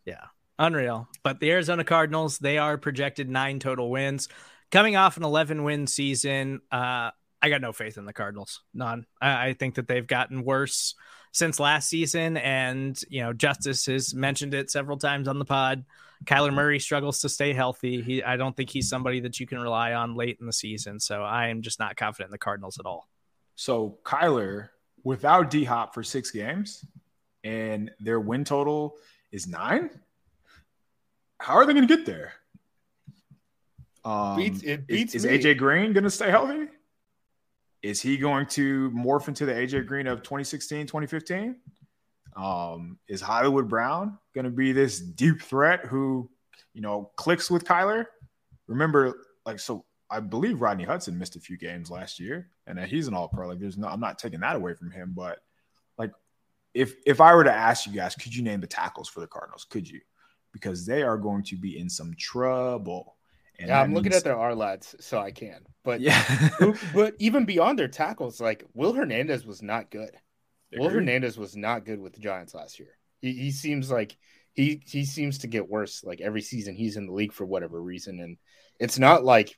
[SPEAKER 1] Yeah, unreal. But the Arizona Cardinals, they are projected nine total wins. Coming off an 11 win season, uh, I got no faith in the Cardinals. None. I, I think that they've gotten worse since last season. And, you know, Justis has mentioned it several times on the pod. Kyler Murray struggles to stay healthy. He, I don't think he's somebody that you can rely on late in the season. So I am just not confident in the Cardinals at all.
[SPEAKER 2] So Kyler without D Hop for six games, and their win total is nine. How are they going to get there? Um,
[SPEAKER 3] Beats- it
[SPEAKER 2] is-
[SPEAKER 3] beats
[SPEAKER 2] is,
[SPEAKER 3] me.
[SPEAKER 2] AJ Green going to stay healthy? Is he going to morph into the AJ Green of 2016, 2015? Um, is Hollywood Brown going to be this deep threat who, you know, clicks with Kyler? Remember, like, so I believe Rodney Hudson missed a few games last year, and he's an All Pro. Like, there's no, I'm not taking that away from him, but like, if if I were to ask you guys, could you name the tackles for the Cardinals? Could you? Because they are going to be in some trouble. And
[SPEAKER 3] Yeah, I'm looking at their R lads, so I can. But
[SPEAKER 2] yeah.
[SPEAKER 3] but even beyond their tackles, like Will Hernandez was not good. Will. Hernandez was not good with the Giants last year. He, he seems like he he seems to get worse like every season he's in the league for whatever reason, and it's not like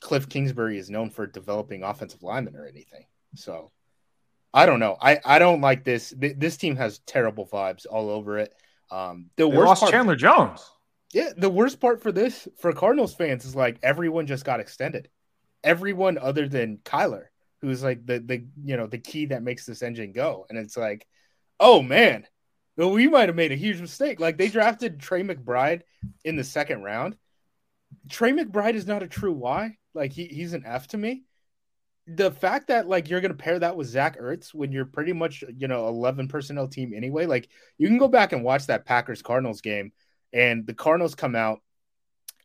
[SPEAKER 3] Cliff Kingsbury is known for developing offensive linemen or anything. So I don't know. I I don't like this. This team has terrible vibes all over it. Um, the
[SPEAKER 2] They
[SPEAKER 3] worst
[SPEAKER 2] lost
[SPEAKER 3] part,
[SPEAKER 2] Chandler Jones.
[SPEAKER 3] Yeah, the worst part for this for Cardinals fans is like everyone just got extended. Everyone other than Kyler, who's like the the you know the key that makes this engine go. And it's like, oh man, we might have made a huge mistake. Like they drafted Trey McBride in the second round. Trey McBride is not a true Y. Like he, he's an F to me. The fact that like you're gonna pair that with Zach Ertz when you're pretty much you know 11 personnel team anyway, like you can go back and watch that Packers Cardinals game and the Cardinals come out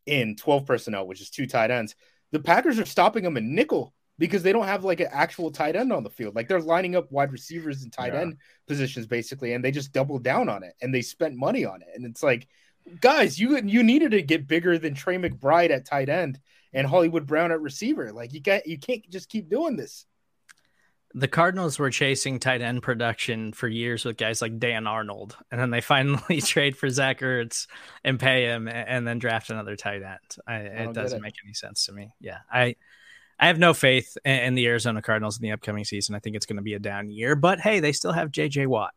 [SPEAKER 3] in 12 personnel, which is two tight ends. The Packers are stopping them in nickel because they don't have like an actual tight end on the field. Like they're lining up wide receivers and tight
[SPEAKER 2] Yeah.
[SPEAKER 3] end positions basically, and they just doubled down on it and they spent money on it. And it's like, guys, you you needed to get bigger than Trey McBride at tight end and Hollywood Brown at receiver. Like you got you can't just keep doing this.
[SPEAKER 1] The Cardinals were chasing tight end production for years with guys like Dan Arnold, and then they finally trade for Zach Ertz and pay him, and then draft another tight end. I,
[SPEAKER 3] don't
[SPEAKER 1] it doesn't
[SPEAKER 3] it.
[SPEAKER 1] make any sense to me. Yeah, I I have no faith in, the Arizona Cardinals in the upcoming season. I think it's going to be a down year, but hey, they still have J.J. Watt.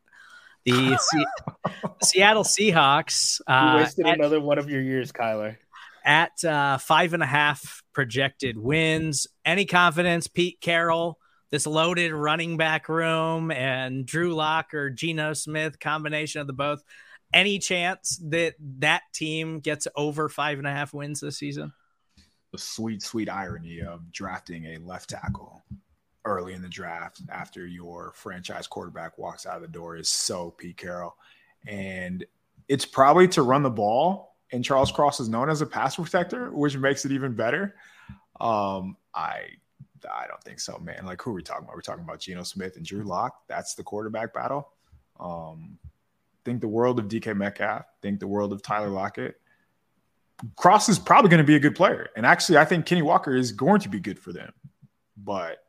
[SPEAKER 1] The Se- Seattle Seahawks
[SPEAKER 3] You
[SPEAKER 1] uh,
[SPEAKER 3] wasted
[SPEAKER 1] at,
[SPEAKER 3] another one of your years, Kyler.
[SPEAKER 1] at uh, five and a half projected wins. Any confidence, Pete Carroll, this loaded running back room, and Drew Lock or Geno Smith combination of the both. Any chance that that team gets over five and a half wins this season?
[SPEAKER 2] the sweet, sweet irony of drafting a left tackle early in the draft after your franchise quarterback walks out of the door is so Pete Carroll. And it's probably to run the ball. And Charles Cross is known as a pass protector, which makes it even better. Um, I I don't think so, man. Like who are we talking about? We're talking about Geno Smith and Drew Lock. That's the quarterback battle. Um, think the world of DK Metcalf. Think the world of Tyler Lockett. Cross is probably going to be a good player. And actually, I think Kenny Walker is going to be good for them. But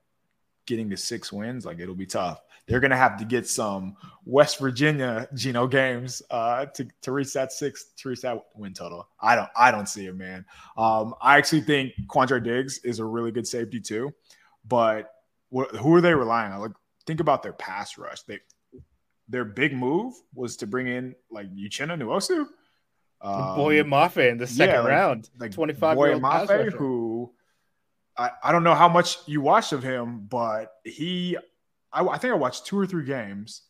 [SPEAKER 2] getting to six wins, like it'll be tough. They're going to have to get some West Virginia Geno games uh, to, to reach that six, to reach that win total. I don't, I don't see it, man. Um, I actually think Quandre Diggs is a really good safety too. But wh- who are they relying on? Like, think about their pass rush. They, their big move was to bring in like Uchenna Nwosu. Um,
[SPEAKER 3] Boye Mafe in the second
[SPEAKER 2] yeah, like-
[SPEAKER 3] round,
[SPEAKER 2] like
[SPEAKER 3] 25
[SPEAKER 2] Boye
[SPEAKER 3] year old pass
[SPEAKER 2] Mafe,
[SPEAKER 3] rusher.
[SPEAKER 2] who I, I don't know how much you watched of him, but he, I, I think I watched two or three games,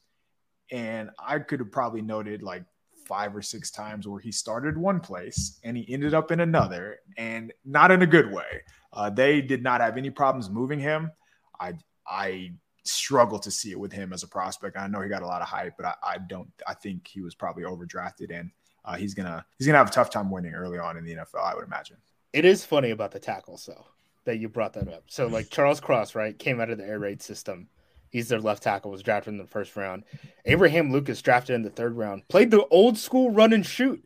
[SPEAKER 2] and I could have probably noted like five or six times where he started one place and he ended up in another, and not in a good way. Uh, they did not have any problems moving him. I, I struggle to see it with him as a prospect. I know he got a lot of hype, but I, I don't. I think he was probably overdrafted and uh, he's gonna he's gonna have a tough time winning early on in the NFL. I would imagine.
[SPEAKER 3] it is funny about the tackles though that you brought that up. So like Charles Cross, right, came out of the air raid system. He's their left tackle, was drafted in the first round. Abraham Lucas drafted in the third round, played the old school run and shoot,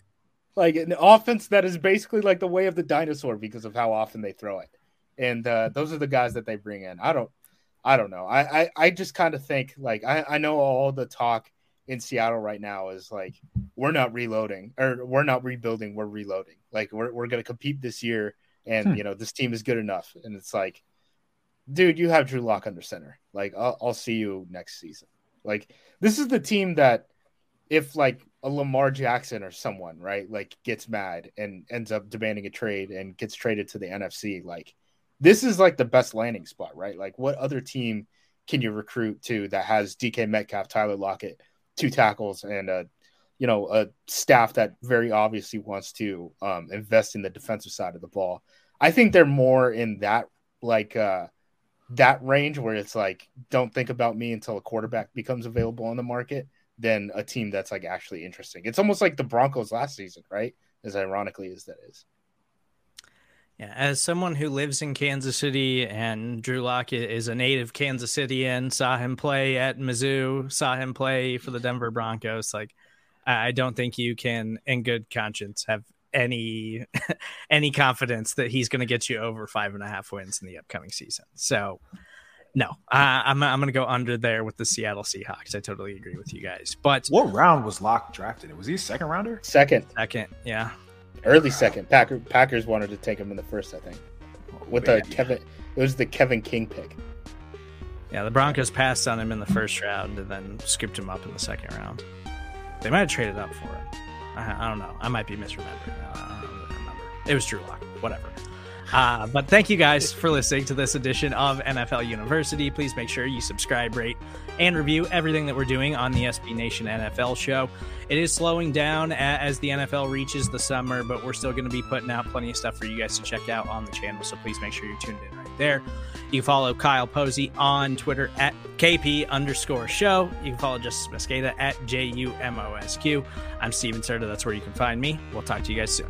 [SPEAKER 3] like an offense that is basically like the way of the dinosaur because of how often they throw it. And uh, those are the guys that they bring in. I don't, I don't know. I I, I just kind of think like I, I know all the talk in Seattle right now is like we're not reloading or we're not rebuilding, we're reloading. Like we're we're gonna compete this year and hmm. you know this team is good enough. And it's like, dude, you have Drew Lock under center. Like I'll, I'll see you next season. Like this is the team that if like a Lamar Jackson or someone, right, like gets mad and ends up demanding a trade and gets traded to the NFC, like this is like the best landing spot, right? Like what other team can you recruit to that has DK Metcalf, Tyler Lockett, two tackles, and a you know a staff that very obviously wants to um, invest in the defensive side of the ball. I think they're more in that like uh, that range where it's like don't think about me until a quarterback becomes available on the market than a team that's like actually interesting. It's almost like the Broncos last season, right? As ironically as that is.
[SPEAKER 1] Yeah, as someone who lives in Kansas City and Drew Lock is a native Kansas Cityan, saw him play at Mizzou, saw him play for the Denver Broncos. Like, I don't think you can, in good conscience, have any any confidence that he's going to get you over five and a half wins in the upcoming season. So, no, uh, I'm I'm going to go under there with the Seattle Seahawks. I totally agree with you guys. But
[SPEAKER 2] what round was Lock drafted? It was he a second rounder?
[SPEAKER 3] Second,
[SPEAKER 1] second, yeah.
[SPEAKER 3] Early second. Packer, Packers wanted to take him in the first, I think. With the Kevin, it was the Kevin King pick.
[SPEAKER 1] Yeah, the Broncos passed on him in the first round and then scooped him up in the second round. They might have traded up for him. I, I don't know. I might be misremembering. I don't remember. It was Drew Lock. Whatever. Uh, but thank you guys for listening to this edition of NFL University. Please make sure you subscribe, rate, and review everything that we're doing on the SB Nation NFL show. It is slowing down as the NFL reaches the summer, but we're still going to be putting out plenty of stuff for you guys to check out on the channel. So please make sure you're tuned in there. You can follow Kyle Posey on Twitter at KP underscore show. You can follow Justis Mosqueda at J U M O S Q. I'm Stephen Serda. That's where you can find me. We'll talk to you guys soon.